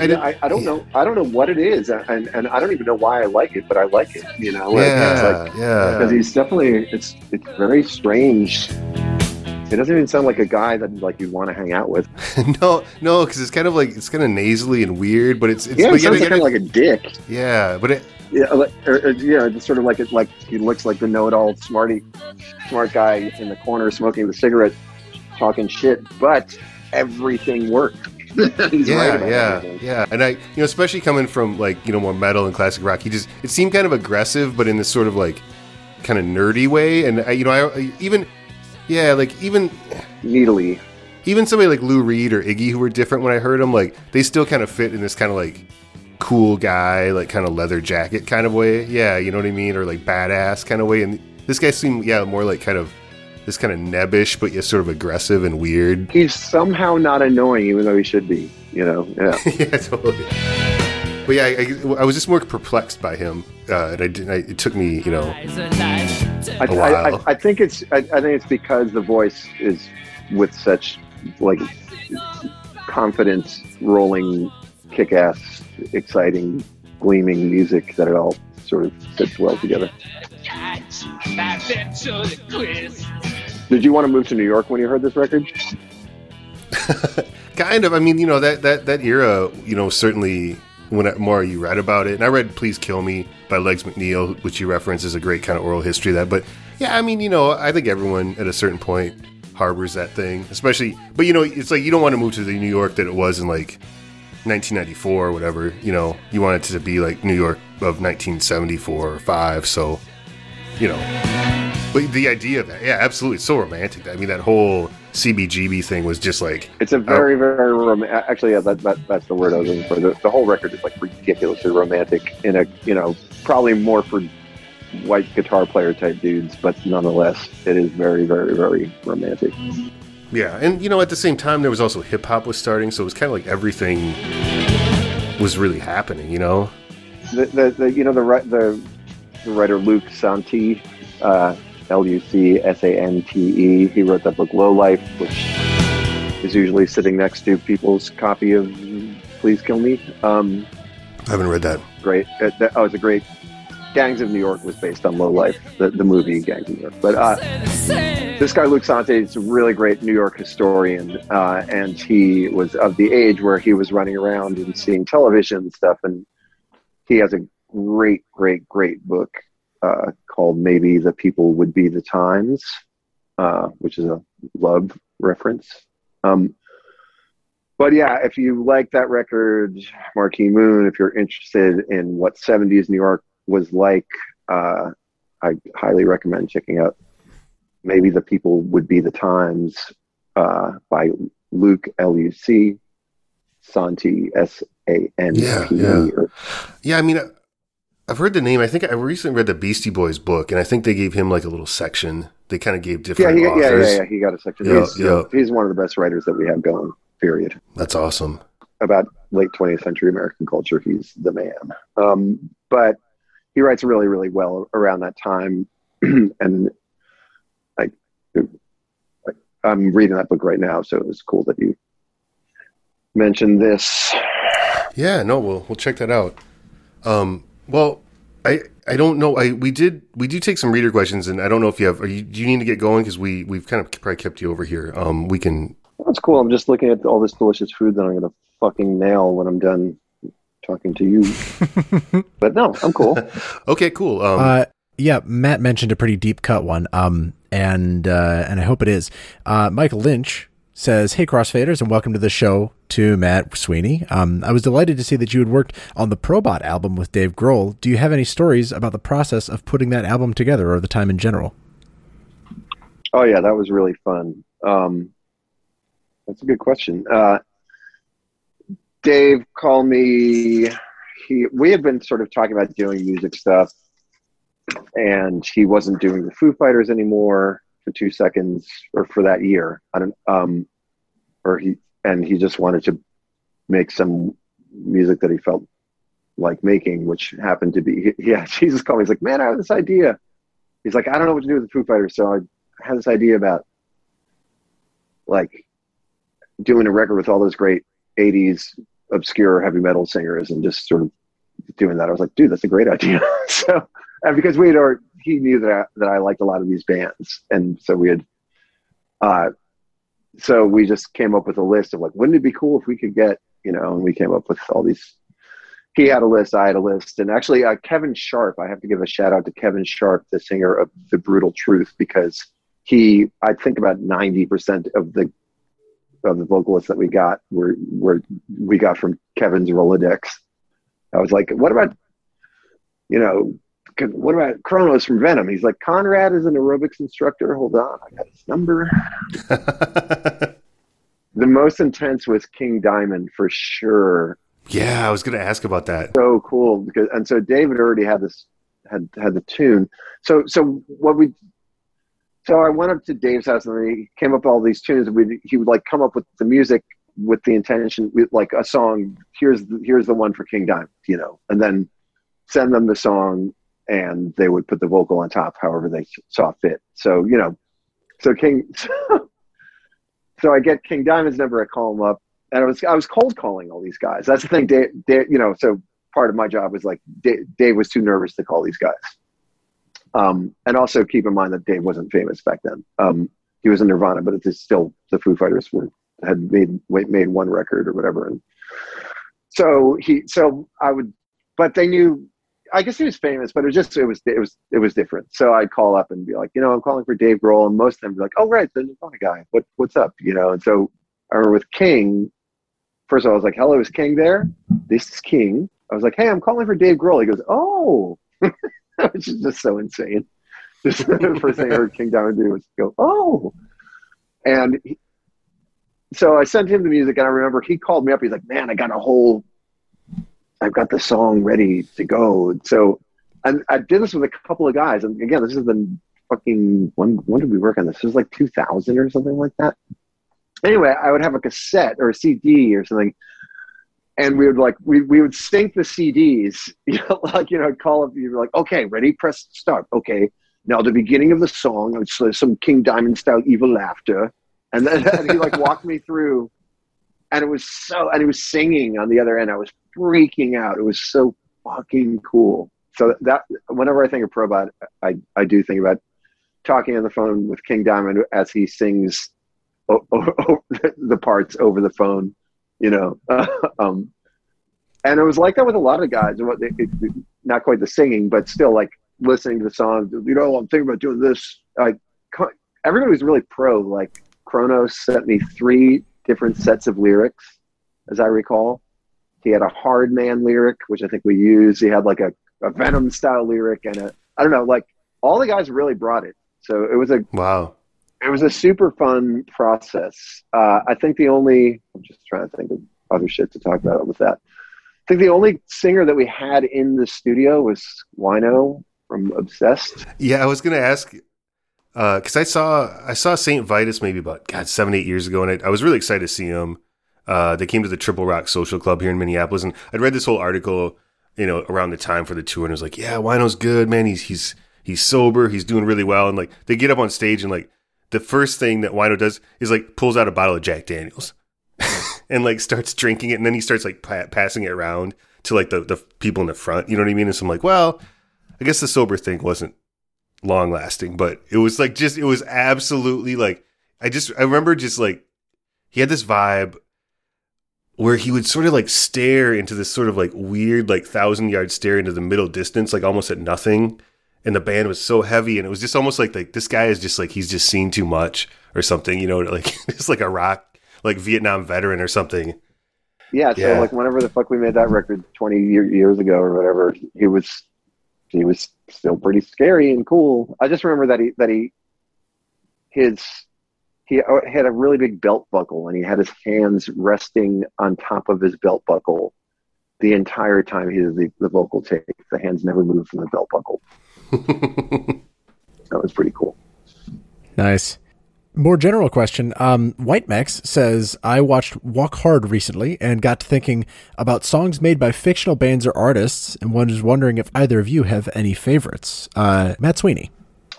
don't- I I, I don't know. I don't know what it is, and, and I don't even know why I like it, but I like it. You know, Yeah, because yeah. he's definitely it's it's very strange. It doesn't even sound like a guy that like you'd want to hang out with. no, no, because it's kind of like it's kind of nasally and weird, but it's it's Yeah, but it sounds yet- kind of like a dick. yeah, but it, Yeah, like, or, or, yeah, it's sort of like it like he looks like the know-it-all, smarty, smart guy in the corner smoking the cigarette, talking shit, but everything worked. He's yeah, right yeah, everything. yeah, and I, you know, especially coming from like you know more metal and classic rock, he just it seemed kind of aggressive, but in this sort of like kind of nerdy way, and I, you know, I I- even yeah, like even Needly. even somebody like Lou Reed or Iggy who were different when I heard them, like they still kind of fit in this kind of like cool guy, like kind of leather jacket kind of way. Yeah, you know what I mean, or like badass kind of way. And this guy seemed yeah more like kind of this kind of nebbish, but yet sort of aggressive and weird. He's somehow not annoying, even though he should be. You know, yeah. yeah, totally. But yeah, I, I was just more perplexed by him, uh, and I didn't. I, it took me, you know, Eyes are light. I, I. I think it's I, I think it's because the voice is with such like confidence rolling, kick-ass, exciting, gleaming music that it all sort of fits well together. Did you want to move to New York when you heard this record? kind of. I mean, you know that that that era, you know, certainly when I, more you read about it, and I read "Please Kill Me" by Legs McNeil, which you reference as a great kind of oral history of that. But yeah, I mean, you know, I think everyone at a certain point harbors that thing, especially. But you know, it's like you don't want to move to the New York that it was in like 1994 or whatever. You know, you want it to be like New York of 1974 or five. So, you know, But the idea of that, yeah, absolutely, it's so romantic. I mean, that whole CBGB thing was just like, It's a very, very rom- actually, yeah, that, that that's the word I was looking for. The, the whole record is like ridiculously romantic in a, you know, probably more for white guitar player type dudes, but nonetheless, it is very, very, very romantic. Yeah. And you know, at the same time, there was also hip hop was starting, so it was kind of like everything was really happening. You know? The, the, the you know the the, the writer Luc Sante, uh, L U C S A N T E. He wrote that book Low Life, which is usually sitting next to people's copy of Please Kill Me. Um, I haven't read that. great. Uh, that, oh, it's a great. Gangs of New York was based on Low Life, the, the movie Gangs of New York. But uh, this guy Luc Sante is a really great New York historian, uh, and he was of the age where he was running around and seeing television and stuff. And he has a great, great, great book uh, called "Maybe the People Would Be the Times," uh, which is a love reference. Um, but yeah, if you like that record, Marquee Moon, if you're interested in what 70s New York was like, uh, I highly recommend checking out Maybe the People Would Be the Times uh, by Luc L U C Sante S A N E. Yeah, yeah. Yeah, I mean, I've heard the name. I think I recently read the Beastie Boys book, and I think they gave him like a little section. They kind of gave Yeah, different he, yeah, yeah, yeah. He got a section. Yeah, he's, yeah. he's one of the best writers that we have going. Period. That's awesome. about late 20th century American culture. He's the man. Um, but he writes really, really well around that time. and I, I'm reading that book right now, so it was cool that you mentioned this. Yeah, no, we'll we'll check that out. Um, well, I I don't know. I we did we do take some reader questions, and I don't know if you have. Are you, do you need to get going because we we've kind of probably kept you over here. Um, we can. That's cool. I'm just looking at all this delicious food that I'm going to fucking nail when I'm done talking to you. but no, I'm cool. Okay, cool. Um, Uh, yeah, Matt mentioned a pretty deep cut one, um, and uh, and I hope it is. Uh, Michael Lynch says, "Hey, Crossfaders, and welcome to the show." To Matt Sweeney, um, I was delighted to see that you had worked on the Probot album with Dave Grohl. Do you have any stories about the process of putting that album together, or the time in general? Oh yeah, that was really fun. Um, that's a good question. Uh, Dave called me. He we had been sort of talking about doing music stuff, and he wasn't doing the Foo Fighters anymore for two seconds or for that year. I don't. Um, or he and he just wanted to make some music that he felt like making, which happened to be yeah. Jesus called me. He's like, man, I have this idea. He's like, I don't know what to do with the Foo Fighters, so I had this idea about like doing a record with all those great 80s obscure heavy metal singers and just sort of doing that. I was like, dude, that's a great idea. so, and because we had already, he knew that I, that I liked a lot of these bands. And so we had, uh, so we just came up with a list of like, wouldn't it be cool if we could get, you know, and we came up with all these, he had a list, I had a list. And actually, uh, Kevin Sharp, I have to give a shout out to Kevin Sharp, the singer of The Brutal Truth, because he, I think about 90% of the of the vocalists that we got were were we got from Kevin's Rolodex. I was like, what about you know, what about Cronos from Venom? He's like, Conrad is an aerobics instructor. Hold on, I got his number. The most intense was King Diamond for sure. yeah, I was going to ask about that. So cool because and so David already had this had had the tune. So so what we so I went up to Dave's house and he came up with all these tunes. We he would like come up with the music with the intention with like a song. Here's the, here's the one for King Diamond, you know, and then send them the song and they would put the vocal on top, however they saw fit. So you know, so King. So, I get King Diamond's number. I call him up, and I was I was cold calling all these guys. That's the thing. Dave, Dave, you know, so part of my job was like Dave, Dave was too nervous to call these guys. Um, and also keep in mind that Dave wasn't famous back then. Um, he was in Nirvana, but it's still the Foo Fighters were had made made one record or whatever. And so he, so I would, but they knew. I guess he was famous, but it was just it was it was it was different. So I'd call up and be like, you know, I'm calling for Dave Grohl, and most of them be like, oh right, the Nirvana guy. What what's up? You know. And so I remember with King, first of all, I was like, hello, is King there? This is King. I was like, hey, I'm calling for Dave Grohl. He goes, oh, which is just so insane. Just the first thing I heard King Diamond do was go, oh. And he, so I sent him the music, and I remember he called me up. He's like, man, I got a whole, I've got the song ready to go. And So and I did this with a couple of guys. And again, this is the fucking, when, when did we work on this? It was like 2000 or something like that. Anyway, I would have a cassette or a CD or something and we would like we, we would sync the CDs, you know, like you know, call up you're like, okay, ready, press start. Okay, now the beginning of the song, it's uh, some King Diamond style evil laughter, and then and he like walked me through, and it was so, and he was singing on the other end. I was freaking out. It was so fucking cool. So that whenever I think of Probot, I I do think about talking on the phone with King Diamond as he sings o- o- the parts over the phone you know. um, and it was like that with a lot of guys. What they, it, not quite the singing, but still like listening to the songs. You know, I'm thinking about doing this. Like everybody was really pro. Like Cronos sent me three different sets of lyrics, as I recall. He had a hard man lyric, which I think we used. He had like a, a Venom style lyric and a I don't know, like all the guys really brought it. So it was a Wow. It was a super fun process. Uh, I think the only I'm just trying to think of other shit to talk about with that. I think the only singer that we had in the studio was Wino from Obsessed. Yeah, I was gonna ask because I saw I saw Saint Vitus maybe about God seven eight years ago, and I, I was really excited to see him. Uh, they came to the Triple Rock Social Club here in Minneapolis, and I'd read this whole article, you know, around the time for the tour, and it was like, yeah, Wino's good, man. He's he's he's sober, he's doing really well, and like they get up on stage, and like the first thing that Wino does is like pulls out a bottle of Jack Daniels, and like starts drinking it, and then he starts like pa- passing it around to like the the people in the front. You know what I mean? And so I'm like, well, I guess the sober thing wasn't long lasting, but it was like just it was absolutely like I just I remember just like he had this vibe where he would sort of like stare into this sort of like weird like thousand yard stare into the middle distance, like almost at nothing. And the band was so heavy, and it was just almost like like this guy is just like he's just seen too much or something, you know, like just like a rock like Vietnam veteran or something. Yeah, so Yeah. like whenever the fuck we made that record 20 year, years ago or whatever, he was he was still pretty scary and cool. I just remember that he that he his he uh, had a really big belt buckle and he had his hands resting on top of his belt buckle the entire time he did the, the vocal take. The hands never moved from the belt buckle. That was pretty cool. Nice. More general question. Um, White Max says, I watched Walk Hard recently and got to thinking about songs made by fictional bands or artists and was wondering if either of you have any favorites. Uh, Matt Sweeney.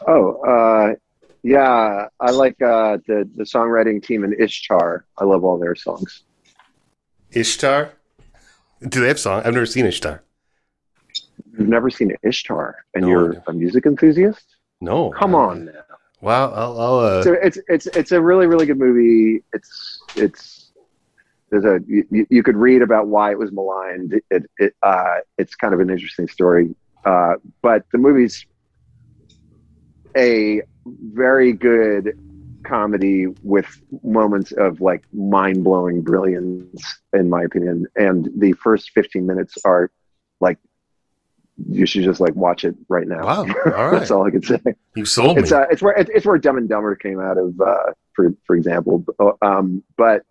Oh, uh, yeah, I like uh, the the songwriting team in Ishtar. I love all their songs. Ishtar? Do they have song? I've never seen Ishtar. You've never seen Ishtar, and No, you're a music enthusiast? No. Come on, now. Wow. I'll. I'll uh, So it's it's it's a really really good movie. It's it's there's a you, you could read about why it was maligned. It, it uh, it's kind of an interesting story, uh, but the movie's a very good comedy with moments of like mind blowing brilliance, in my opinion. And the first 15 minutes are like you should just like watch it right now. Wow. All right. That's all I could say you sold me. it's uh, it's where it's, where Dumb and Dumber came out of, uh, for for example. Um, but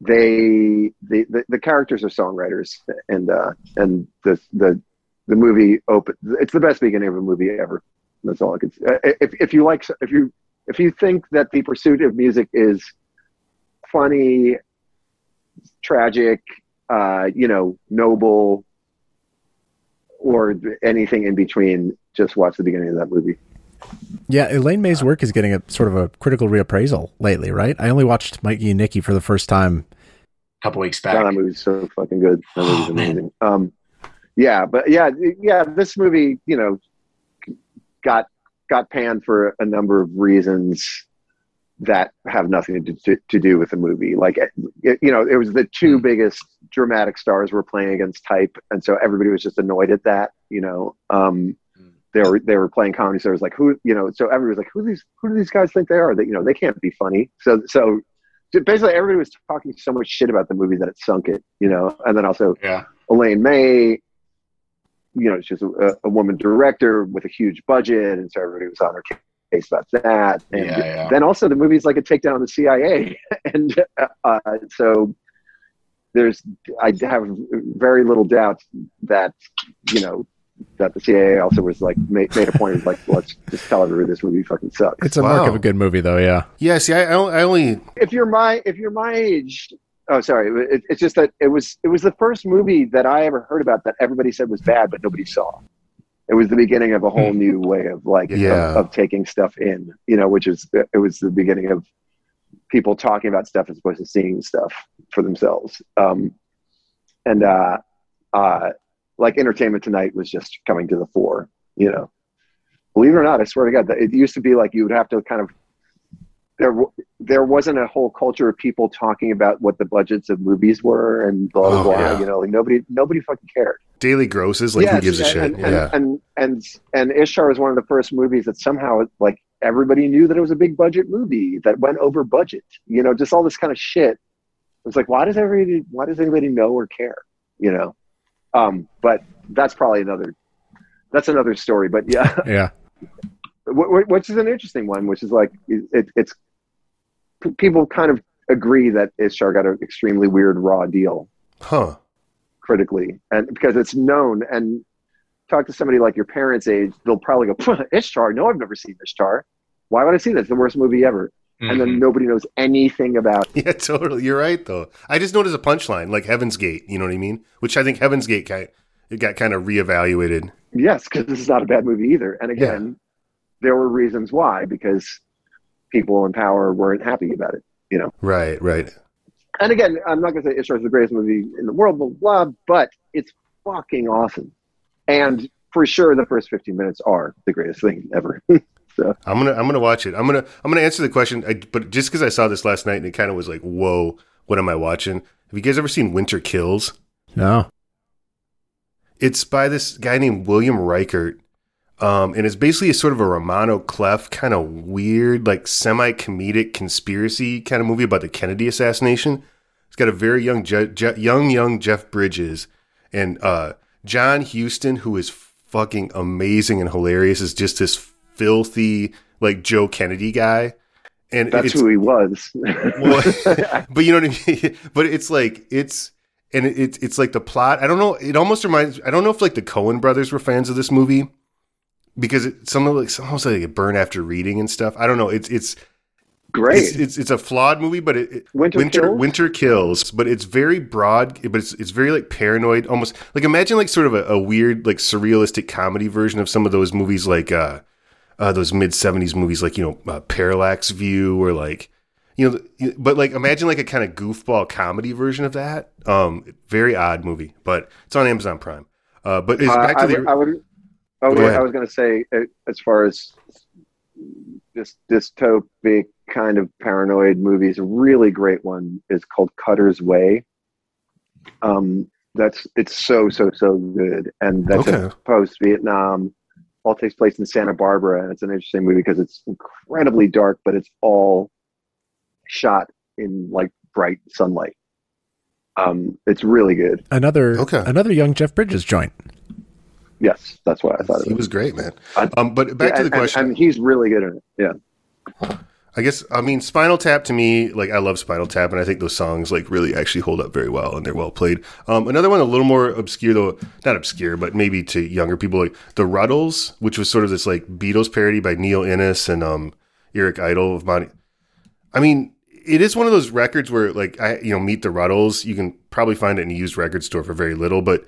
they the, the the characters are songwriters, and uh, and the the the movie open. It's the best beginning of a movie ever. That's all I could. Say. Uh, If if you like if you if you think that the pursuit of music is funny, tragic, uh, you know, noble, or anything in between, just watch the beginning of that movie. Yeah, Elaine May's work is getting a sort of a critical reappraisal lately, right? I only watched Mikey and Nicky for the first time. A couple weeks God, back. that movie's so fucking good. That movie's Oh, man. amazing. Um, yeah, but yeah, yeah, this movie, you know, got got panned for a number of reasons that have nothing to, to, to do with the movie. Like, it, you know, it was the two Hmm. biggest dramatic stars were playing against type, and so everybody was just annoyed at that. You know, um, Hmm. they were they were playing comedy, so it was like, who, you know, so everybody was like, who these who do these guys think they are? That you know, they can't be funny. So so basically, everybody was talking so much shit about the movie that it sunk it. You know, and then also Yeah. Elaine May you know, she's a, a woman director with a huge budget, and so everybody was on her case about that. And Yeah, yeah. then also the movie's like a takedown of the CIA, and uh, so there's I have very little doubt that you know that the CIA also was like made, made a point of like let's just tell everybody this movie fucking sucks. It's a mark of a good movie, though. Yeah. Yeah, see, I, I only- I only if you're my if you're my age oh sorry it, it's just that it was it was the first movie that i ever heard about that everybody said was bad but nobody saw it was the beginning of a whole new way of like Yeah. of, of taking stuff in you know which is it was the beginning of people talking about stuff as opposed to seeing stuff for themselves. Um and uh uh like entertainment tonight was just coming to the fore you know. Believe it or not i swear to god it used to be like you would have to kind of there there wasn't a whole culture of people talking about what the budgets of movies were and blah blah Oh, blah. yeah. You know, like nobody nobody fucking cared. daily grosses like who gives a and, shit? And, yeah, and, and and and Ishtar was one of the first movies that somehow like everybody knew that it was a big budget movie that went over budget. You know, just all this kind of shit. It was like, why does everybody why does anybody know or care? You know, um, but that's probably another that's another story. But yeah, Yeah. wh- wh- which is an interesting one, which is like it, it's p- people kind of agree that Ishtar got an extremely weird raw deal huh? critically, and because it's known. And talk to somebody like your parents' age, they'll probably go, "Pah, "Ishtar? No, I've never seen Ishtar. Why would I see this? It's the worst movie ever." And Mm-hmm. then nobody knows anything about. Yeah, totally. You're right, though. I just noticed a punchline like Heaven's Gate. You know what I mean? Which I think Heaven's Gate kind it got kind of reevaluated. Yes, because this is not a bad movie either. And again, there were reasons why because people in power weren't happy about it. You know. Right, right. and again, I'm not going to say Ishtar is the greatest movie in the world, blah, blah, blah, but it's fucking awesome. And for sure, the first 15 minutes are the greatest thing ever. so, I'm gonna I'm gonna watch it. I'm gonna I'm gonna answer the question. I, but just because I saw this last night and it kind of was like, whoa, what am I watching? Have you guys ever seen Winter Kills? No. It's by this guy named William Reichert. Um, and it's basically a sort of a roman à clef kind of weird, like semi comedic conspiracy kind of movie about the Kennedy assassination. It's got a very young, Je- Je- young, young Jeff Bridges and uh, John Huston, who is fucking amazing and hilarious, is just this filthy like Joe Kennedy guy. And that's it's, who he was. well, but you know what I mean. But it's like it's and it, it's it's like the plot. I don't know. It almost reminds. I don't know if like the Coen brothers were fans of this movie because it some of like almost like a burn after reading and stuff. I don't know. It's it's Great. it's it's, it's a flawed movie, but it, it- Winter winter Kills? winter kills. But it's very broad. But it's it's very like paranoid. Almost like imagine like sort of a, a weird like surrealistic comedy version of some of those movies like uh, uh those mid seventies movies like you know uh, Parallax View or like you know but like imagine like a kind of goofball comedy version of that. Um, very odd movie, but it's on Amazon Prime. Uh, but it's Uh, back to I, the would, I would. Oh, Go yeah. I was going to say, uh, as far as this dystopic kind of paranoid movies, a really great one is called Cutter's Way. Um, that's it's so so so good, and that's Okay. post Vietnam. All takes place in Santa Barbara, and it's an interesting movie because it's incredibly dark, but it's all shot in like bright sunlight. Um, it's really good. Another Okay. another young Jeff Bridges joint. Yes, that's why I thought it he was. was great, man. Um, but back to and, the question. and, and he's really good at it. Yeah. I guess I mean Spinal Tap to me, like I love Spinal Tap, and I think those songs like really actually hold up very well and they're well played. Um, another one a little more obscure though, not obscure, but maybe to younger people, like the Rutles, which was sort of this like Beatles parody by Neil Innes and um, Eric Idle of Monty. I mean, it is one of those records where like I you know Meet the Rutles, you can probably find it in a used record store for very little, but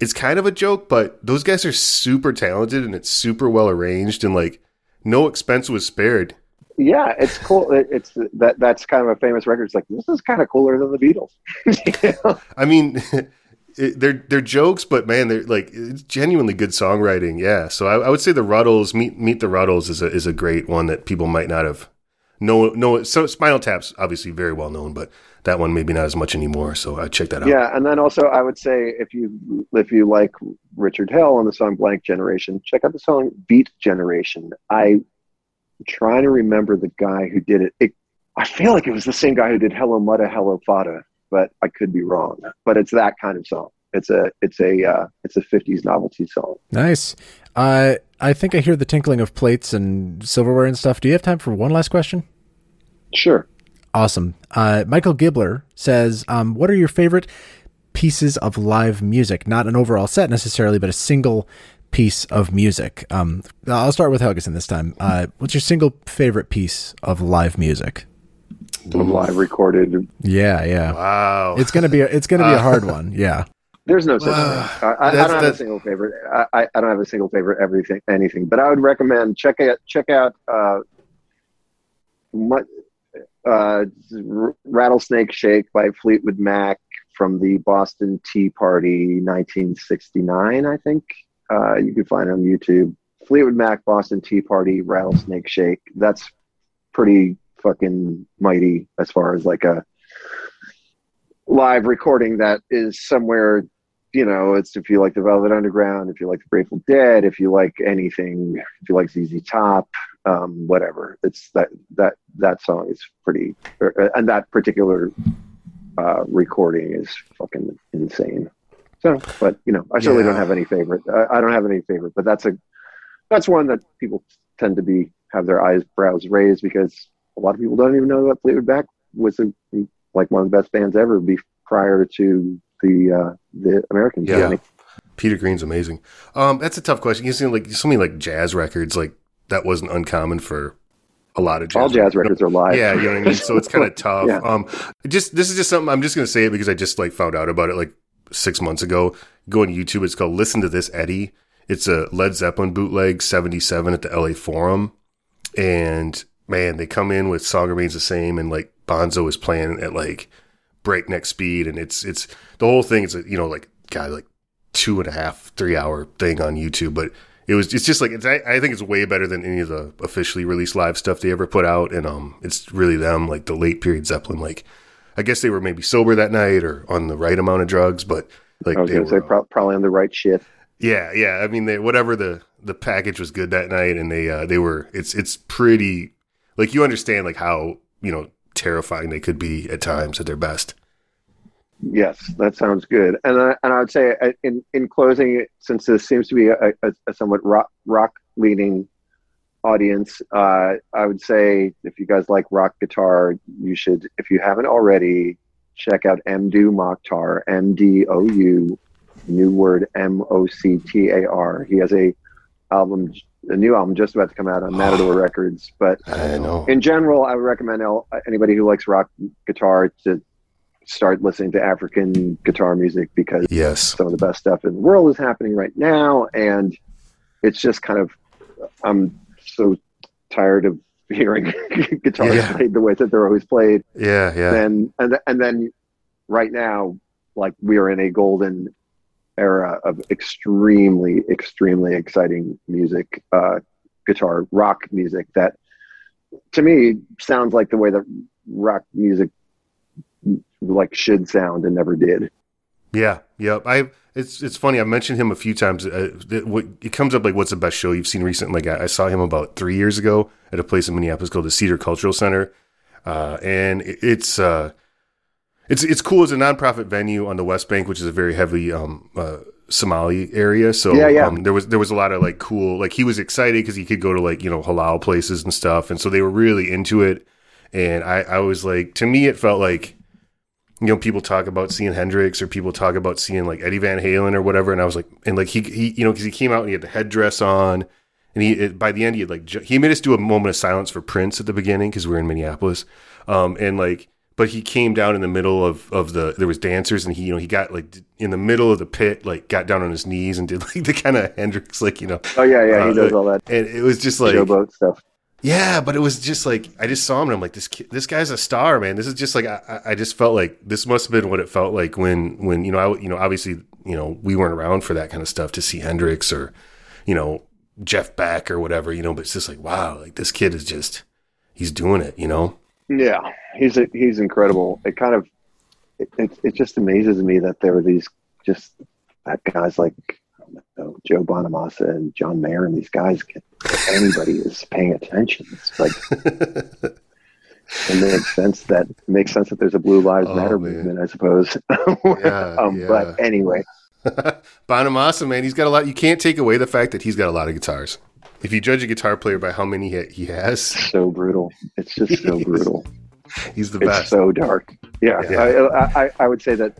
it's kind of a joke. But those guys are super talented and it's super well arranged and like no expense was spared. Yeah, it's cool. It, it's that that's kind of a famous record. It's like this is kind of cooler than the Beatles. You know? I mean, it, they're they're jokes, but man, they're like it's genuinely good songwriting. Yeah, so I, I would say the Rutles, meet meet the Rutles is a is a great one that people might not have know know. So Spinal Tap's obviously very well known, but that one maybe not as much anymore. So I check that out. Yeah, and then also I would say if you if you like Richard Hell on the song Blank Generation, check out the song Beat Generation. I am trying to remember the guy who did it. it. I feel like it was the same guy who did Hello Muddah Hello Fadduh, but I could be wrong. But it's that kind of song. It's a it's a uh, it's a '50s novelty song. Nice. Uh, I think I hear the tinkling of plates and silverware and stuff. Do you have time for one last question? Sure. Awesome. Uh, Michael Gibbler says, um, "What are your favorite pieces of live music? Not an overall set necessarily, but a single piece of music." Um, I'll start with Helgeson this time. Uh, what's your single favorite piece of live music? Of live recorded. Yeah, yeah. Wow. It's gonna be a, it's gonna be a hard one. Yeah. There's no such thing. I, I, I don't have a single favorite. I, I I don't have a single favorite everything anything. But I would recommend check out check out uh, what, uh, Rattlesnake Shake by Fleetwood Mac from the Boston Tea Party 1969. I think uh, you can find it on YouTube. Fleetwood Mac Boston Tea Party Rattlesnake Shake. That's pretty fucking mighty as far as like a live recording that is somewhere you know it's if you like the velvet underground if you like the grateful dead if you like anything if you like zz top um, whatever it's that that that song is pretty er, and that particular uh, recording is fucking insane so but you know i certainly Yeah. don't have any favorite I, I don't have any favorite but that's a that's one that people tend to be have their eyes brows raised because a lot of people don't even know that Fleetwood Mac was a, like one of the best bands ever be, prior to the uh, the Americans. Yeah. Peter Green's amazing. Um, that's a tough question. You see, like so many like jazz records, like that wasn't uncommon for a lot of jazz. all jazz records are live. Yeah, you know what I mean. So it's kind of tough. Yeah. Um, just this is just something I'm just gonna say it because I just like found out about it like six months ago. Go on YouTube. It's called "Listen to This, Eddie." It's a Led Zeppelin bootleg '77 at the LA Forum, and man, they come in with "Song Remains the Same" and like Bonzo is playing at like breakneck speed, and it's it's the whole thing. It's a you know like God like two and a half three hour thing on YouTube, but it was it's just like it's, I, I think it's way better than any of the officially released live stuff they ever put out, and um it's really them like the late period Zeppelin like I guess they were maybe sober that night or on the right amount of drugs, but like I was they say were, uh, pro- probably on the right shit. yeah, yeah. I mean, they, whatever the the package was good that night, and they uh, they were. It's it's pretty like you understand like how you know terrifying they could be at times at their best. Yes, that sounds good. And I, and I would say uh, in in closing, since this seems to be a, a, a somewhat rock rock leaning audience, uh, I would say if you guys like rock guitar, you should, if you haven't already, check out Mdou Moctar, M D O U, new word M O C T A R. He has a album, a new album just about to come out on Matador Records, but I know. in general, I would recommend anybody who likes rock guitar to start listening to African guitar music because Yes. some of the best stuff in the world is happening right now, and it's just kind of I'm so tired of hearing guitars Yeah. played the way that they're always played, Yeah. Yeah. and and and then right now, like we are in a golden era of extremely extremely exciting music, uh, guitar rock music that to me sounds like the way that rock music like should sound and never did. Yeah, yep. I it's it's funny. I've mentioned him a few times. Uh, it, what- it comes up like, what's the best show you've seen recently? Like I, I saw him about three years ago at a place in Minneapolis called the Cedar Cultural Center, uh, and it, it's uh, it's it's cool as a nonprofit venue on the West Bank, which is a very heavily um, uh, Somali area. So Yeah, yeah. Um, there was there was a lot of like cool. Like he was excited because he could go to like you know halal places and stuff, and so they were really into it. And I I was like, to me, it felt like you know, people talk about seeing Hendrix or people talk about seeing like Eddie Van Halen or whatever. And I was like, and like he, he you know, because he came out and he had the headdress on, and he it, by the end he had like he made us do a moment of silence for Prince at the beginning because we were in Minneapolis, um, and like. But he came down in the middle of, of the there was dancers and he you know he got like in the middle of the pit like got down on his knees and did like the kind of Hendrix like you know Oh yeah, yeah, he Uh, does all that and it was just like showboat stuff. Yeah, but it was just like I just saw him and I'm like this this guy's a star, man. This is just like I, I just felt like this must have been what it felt like when when you know I you know obviously you know we weren't around for that kind of stuff to see Hendrix or you know Jeff Beck or whatever you know, but it's just like wow, like this kid is just he's doing it, you know. Yeah, he's a, he's incredible. It kind of it, it it just amazes me that there were these just guys like know, Joe Bonamassa and John Mayer and these guys. Get, anybody is paying attention. It's like it makes sense that makes sense that there's a Blue Lives Oh, Matter man. movement. I suppose. Yeah, um, yeah. But anyway, Bonamassa, man, he's got a lot. You can't take away the fact that he's got a lot of guitars. If you judge a guitar player by how many he, he has, So brutal. It's just so brutal. he's the it's best. so dark. Yeah, Yeah. I, I, I would say that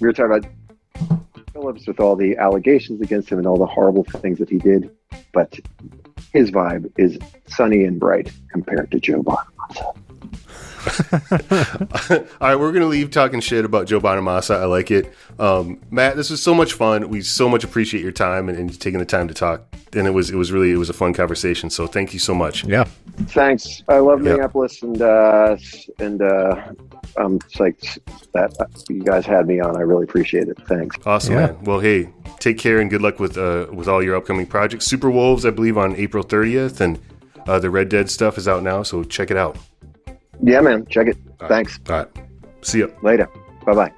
we were talking about Phillips with all the allegations against him and all the horrible things that he did, but his vibe is sunny and bright compared to Joe Bonamassa. All right, we're gonna leave talking shit about Joe Bonamassa. I like it, um, Matt. This was so much fun. We so much appreciate your time and, and taking the time to talk. And it was it was really it was a fun conversation. So thank you so much. Yeah. Thanks. I love Yeah. Minneapolis, and uh, and uh, I'm psyched that you guys had me on. I really appreciate it. Thanks. Awesome, Yeah. man. Well, hey, take care and good luck with uh, with all your upcoming projects. Superwolves, I believe, on April 30th, and uh, the Red Dead stuff is out now. So check it out. Yeah, man. Check it. Thanks. All right, see you Later. Bye bye.